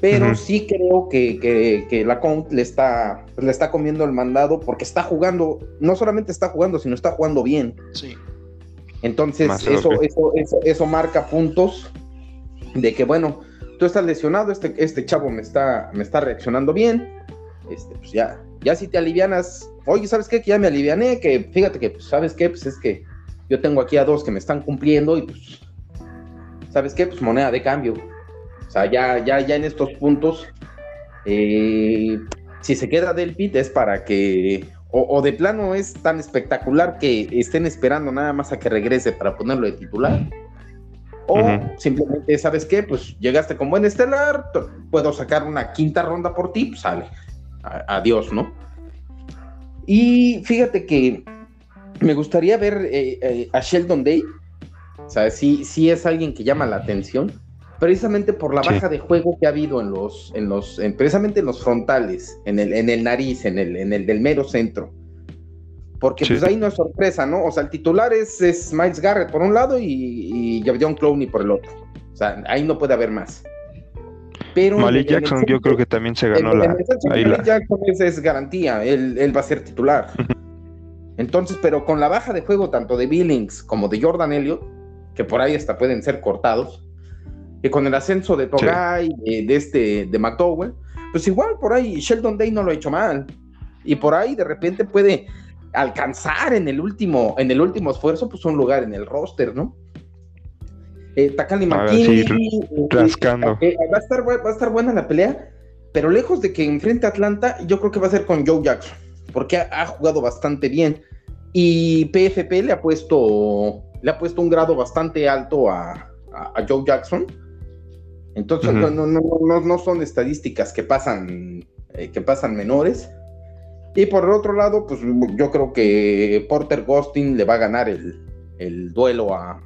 pero sí creo que, que, que la Count le está, le está comiendo el mandado porque está jugando, no solamente está jugando, sino está jugando bien. Sí. Entonces, eso, eso, eso, eso, marca puntos de que, bueno, tú estás lesionado, este, este chavo me está, me está reaccionando bien, este, pues ya, ya si te alivianas, oye, ¿sabes qué? Que ya me aliviané, que fíjate que, pues, ¿sabes qué? Pues es que yo tengo aquí a dos que me están cumpliendo y pues, ¿sabes qué? Pues moneda de cambio o sea, ya, ya, ya en estos puntos, Eh, si se queda del pit es para que, o, de plano es tan espectacular que estén esperando nada más a que regrese para ponerlo de titular. O simplemente, ¿sabes qué? Pues llegaste con buen estelar, puedo sacar una quinta ronda por ti, pues sale. adiós, ¿no? Y fíjate que me gustaría ver eh, eh, a Sheldon Day. O sea, sí, sí es alguien que llama la atención precisamente por la baja de juego que ha habido en los, en los, precisamente en los frontales, en el, en el nariz, en el, en el del mero centro. Porque pues ahí no es sorpresa, ¿no? O sea, el titular es, es Miles Garrett por un lado y, y John Clowney por el otro. O sea, ahí no puede haber más. Pero Malik Jackson yo creo que también se ganó la... Malik Jackson es, garantía, él, él, va a ser titular. Entonces, pero con la baja de juego tanto de Billings como de Jordan Elliott, que por ahí hasta pueden ser cortados, y con el ascenso de Togai, de, este, de McDowell, pues igual por ahí Sheldon Day no lo ha hecho mal. Y por ahí de repente puede alcanzar en el último, en el último esfuerzo, pues un lugar en el roster, ¿no? Eh, Takali McKinney. Sí, rascando. Eh, va, a estar, va a estar buena la pelea, pero lejos de que enfrente a Atlanta, yo creo que va a ser con Joe Jackson, porque ha, jugado bastante bien. Y PFP le ha puesto, le ha puesto un grado bastante alto a, a Joe Jackson entonces, no, no, no, no, son estadísticas que pasan, eh, que pasan menores. Y por el otro lado, pues yo creo que Porter Ghosting le va a ganar el, duelo a,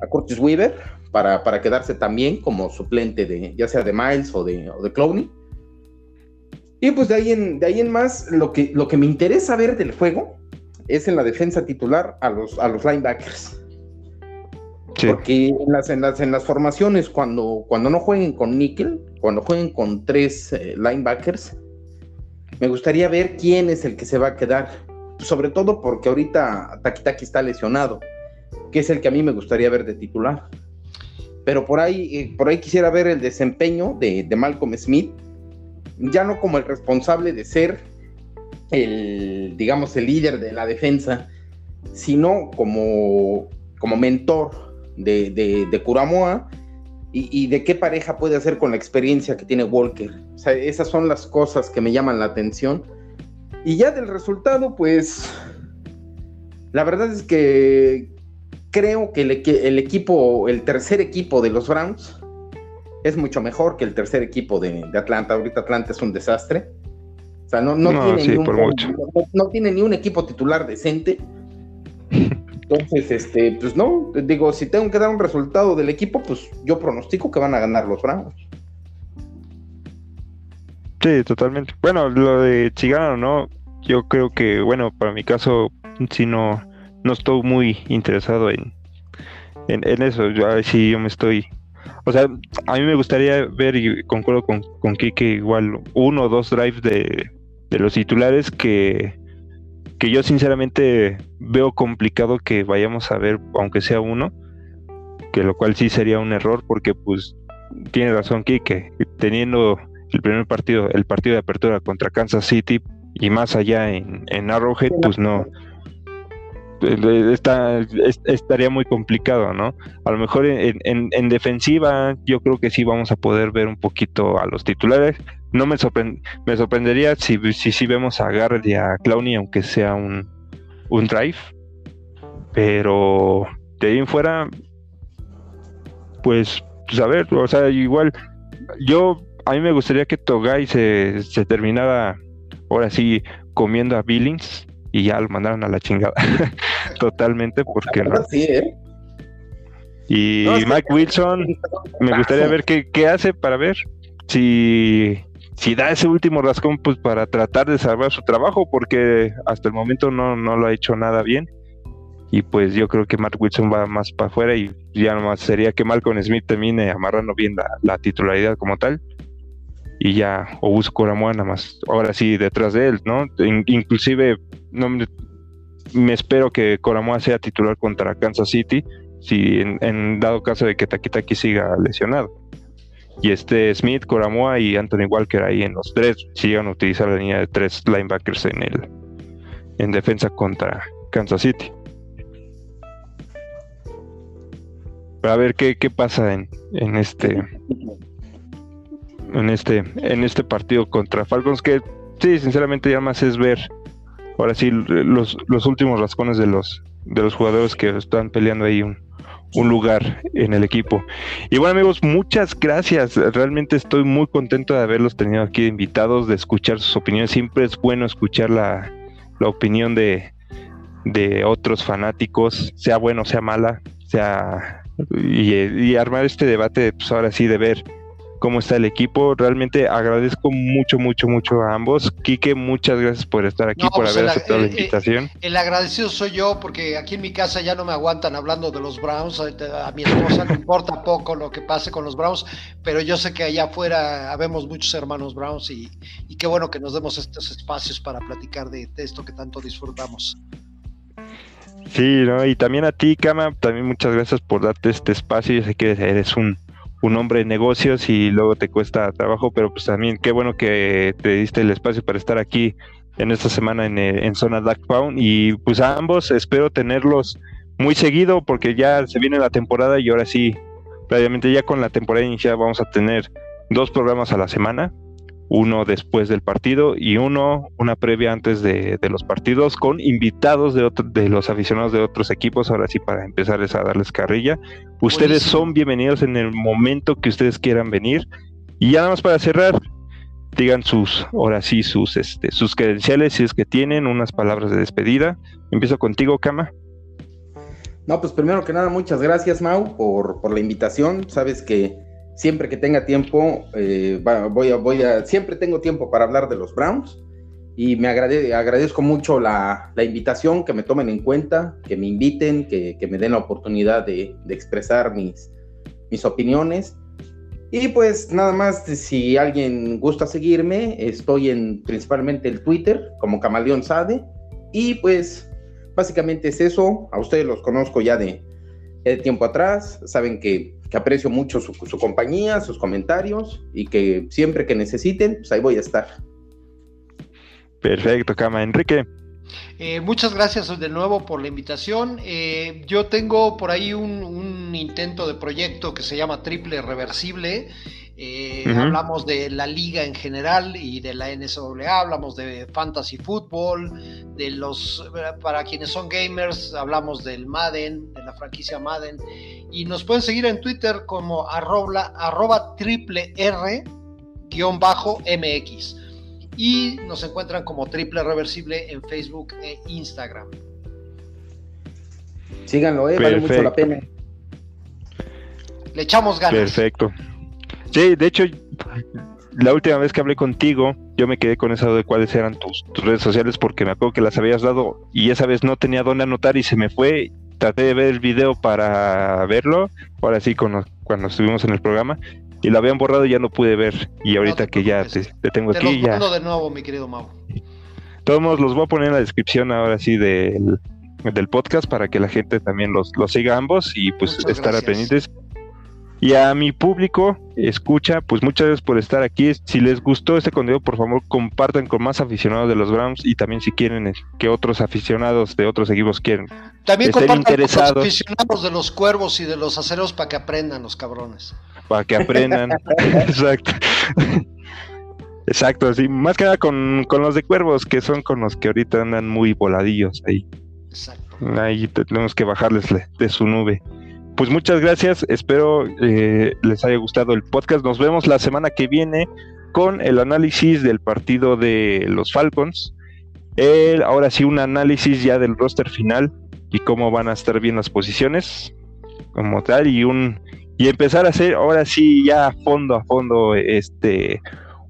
a Curtis Weaver para, para, quedarse también como suplente de ya sea de Miles o de, o de Clowney. Y pues de ahí en, de ahí en más, lo que, lo que me interesa ver del juego es en la defensa titular a los, a los linebackers. Porque en las, en las, en las formaciones, cuando, cuando no jueguen con níquel, cuando jueguen con tres eh, linebackers, me gustaría ver quién es el que se va a quedar. Sobre todo porque ahorita Takitaki está lesionado, que es el que a mí me gustaría ver de titular. Pero por ahí, eh, por ahí quisiera ver el desempeño de, de Malcolm Smith, ya no como el responsable de ser el, digamos, el líder de la defensa, sino como, como mentor de, de, de Curamoa y, de qué pareja puede hacer con la experiencia que tiene Walker. O sea, esas son las cosas que me llaman la atención. Y ya del resultado, pues, la verdad es que creo que el, el equipo, el tercer equipo de los Browns, es mucho mejor que el tercer equipo de, Atlanta. Ahorita Atlanta es un desastre. O sea, no, no, tiene, ni un, no, tiene ni un equipo titular decente. Entonces, este, pues no, digo, si tengo que dar un resultado del equipo, pues yo pronostico que van a ganar los Browns. Sí, totalmente. Bueno, lo de Chigano, ¿no? Yo creo que, bueno, para mi caso, sí no, no estoy muy interesado en, en, eso. Yo, a ver si yo me estoy. O sea, a mí me gustaría ver, y concuerdo con, con Kike, igual uno o dos drives de, de los titulares que, que yo sinceramente veo complicado que vayamos a ver, aunque sea uno, que lo cual sí sería un error, porque pues tiene razón Kike, teniendo el primer partido, el partido de apertura contra Kansas City y más allá en, en Arrowhead, pues no, estaría muy complicado, ¿no? A lo mejor en, en, defensiva yo creo que sí vamos a poder ver un poquito a los titulares. No me, me sorprendería si, si, si, vemos a Garrett y a Clowney, aunque sea un, un drive. Pero de ahí en fuera, pues, pues, a ver, o sea, igual, yo, a mí me gustaría que Togai se, se terminara ahora sí comiendo a Billings y ya lo mandaron a la chingada. Totalmente, porque no. ¿eh? Y Mike Wilson, me gustaría ver qué, qué, hace para ver si, si da ese último rascón pues para tratar de salvar su trabajo, porque hasta el momento no, no lo ha hecho nada bien. Y pues yo creo que Mark Wilson va más para afuera y ya nomás sería que Malcolm Smith termine amarrando bien la titularidad como tal y ya o busco la nada más ahora sí detrás de él no inclusive no me, espero que Coramoa sea titular contra Kansas City si en, dado caso de que Takitaki siga lesionado. Y este Smith, Coramoa y Anthony Walker ahí en los tres sigan a utilizar la línea de tres linebackers en el en defensa contra Kansas City. Para ver qué, qué pasa en, en este en este, en este partido contra Falcons, que sí, sinceramente ya más es ver ahora sí los, los últimos rascones de los, de los jugadores que están peleando ahí un, un lugar en el equipo. Y bueno amigos, muchas gracias. Realmente estoy muy contento de haberlos tenido aquí invitados, de escuchar sus opiniones. Siempre es bueno escuchar la, la opinión de, de otros fanáticos, sea bueno, sea mala, sea y, armar este debate, pues ahora sí, de ver cómo está el equipo. Realmente agradezco mucho, mucho, mucho a ambos. Quique, muchas gracias por estar aquí, por pues haber aceptado la invitación. El, agradecido soy yo, porque aquí en mi casa ya no me aguantan hablando de los Browns. A, mi esposa le importa poco lo que pase con los Browns, pero yo sé que allá afuera habemos muchos hermanos Browns y, qué bueno que nos demos estos espacios para platicar de, esto que tanto disfrutamos. Sí, ¿no? y también a ti, Kama, también muchas gracias por darte este espacio. Yo sé que eres un, un hombre de negocios y luego te cuesta trabajo, pero pues también qué bueno que te diste el espacio para estar aquí en esta semana en, eh, en zona Dark Pound y pues a ambos espero tenerlos muy seguido porque ya se viene la temporada y ahora sí, previamente ya con la temporada iniciada vamos a tener dos programas a la semana uno después del partido y uno, una previa antes de, los partidos con invitados de, de los aficionados de otros equipos, ahora sí para empezarles a darles carrilla. Ustedes son bienvenidos en el momento que ustedes quieran venir. Y ya nada más para cerrar, digan sus, ahora sí, sus, este, sus credenciales, si es que tienen, unas palabras de despedida. Empiezo contigo, Cama. No, pues primero que nada, muchas gracias, Mau, por, por la invitación. Sabes que siempre que tenga tiempo, eh, voy, a, voy a, siempre tengo tiempo para hablar de los Browns y me agradezco mucho la, invitación, que me tomen en cuenta, que me inviten, que, me den la oportunidad de, expresar mis, mis opiniones. Y pues nada más, si alguien gusta seguirme, estoy en principalmente el Twitter como Camaleón Sade. Y pues básicamente es eso. A ustedes los conozco ya de, de tiempo atrás. Saben que que aprecio mucho su, compañía, sus comentarios y que siempre que necesiten, pues ahí voy a estar. Perfecto, Cama. Enrique. Eh, muchas gracias de nuevo por la invitación. Eh, yo tengo por ahí un, intento de proyecto que se llama Triple Reversible. Eh, hablamos de la liga en general y de la NCAA, hablamos de fantasy fútbol, de los, para quienes son gamers, hablamos del Madden, de la franquicia Madden, y nos pueden seguir en Twitter como arroba, arroba triple R guion bajo MX. Y nos encuentran como triple reversible en Facebook e Instagram. Síganlo, eh, vale mucho la pena. Le echamos ganas. Perfecto. Sí, de hecho, la última vez que hablé contigo, yo me quedé con esa de cuáles eran tus, redes sociales porque me acuerdo que las habías dado y esa vez no tenía dónde anotar y se me fue. Traté de ver el video para verlo, ahora sí cuando, cuando estuvimos en el programa, y lo habían borrado y ya no pude ver. Y ahorita que ya te, tengo aquí, ya. de nuevo, mi querido Mau. Todos los voy a poner en la descripción ahora sí del, del podcast para que la gente también los, los siga ambos y pues estar pendientes. Y a mi público, escucha, pues muchas gracias por estar aquí. Si les gustó este contenido, por favor, compartan con más aficionados de los Browns y también si quieren que otros aficionados de otros equipos quieren. También compartan con los aficionados de los cuervos y de los aceros para que aprendan los cabrones. Para que aprendan. Exacto. Exacto, sí, más que nada con, los de cuervos, que son con los que ahorita andan muy voladillos ahí. Exacto. Ahí tenemos que bajarles de su nube pues muchas gracias. Espero eh, les haya gustado el podcast. Nos vemos la semana que viene con el análisis del partido de los Falcons. Ahora sí, un análisis ya del roster final y cómo van a estar bien las posiciones como tal y un y empezar a hacer ahora sí ya a fondo a fondo este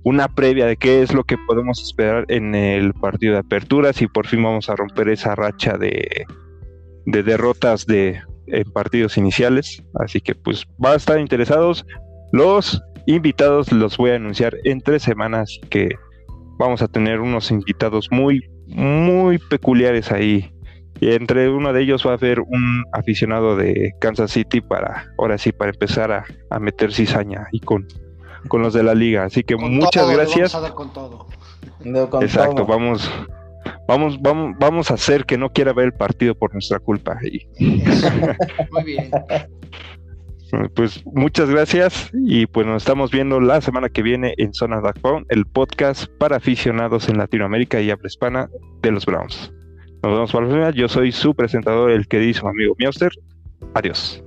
una previa de qué es lo que podemos esperar en el partido de apertura si por fin vamos a romper esa racha de, de derrotas de en partidos iniciales. Así que pues va a estar interesados. Los invitados los voy a anunciar en tres semanas que vamos a tener unos invitados muy, muy peculiares ahí. Y entre uno de ellos va a haber un aficionado de Kansas City para, ahora sí, para empezar a, a meter cizaña y con, con los de la liga. Así que muchas gracias. Exacto, vamos vamos, vamos, vamos a hacer que no quiera ver el partido por nuestra culpa. Muy bien. Pues muchas gracias y pues nos estamos viendo la semana que viene en Zona Backbone, el podcast para aficionados en Latinoamérica y habla hispana de los Browns. Nos vemos para la próxima. Yo soy su presentador, el queridísimo amigo Mioster. Adiós.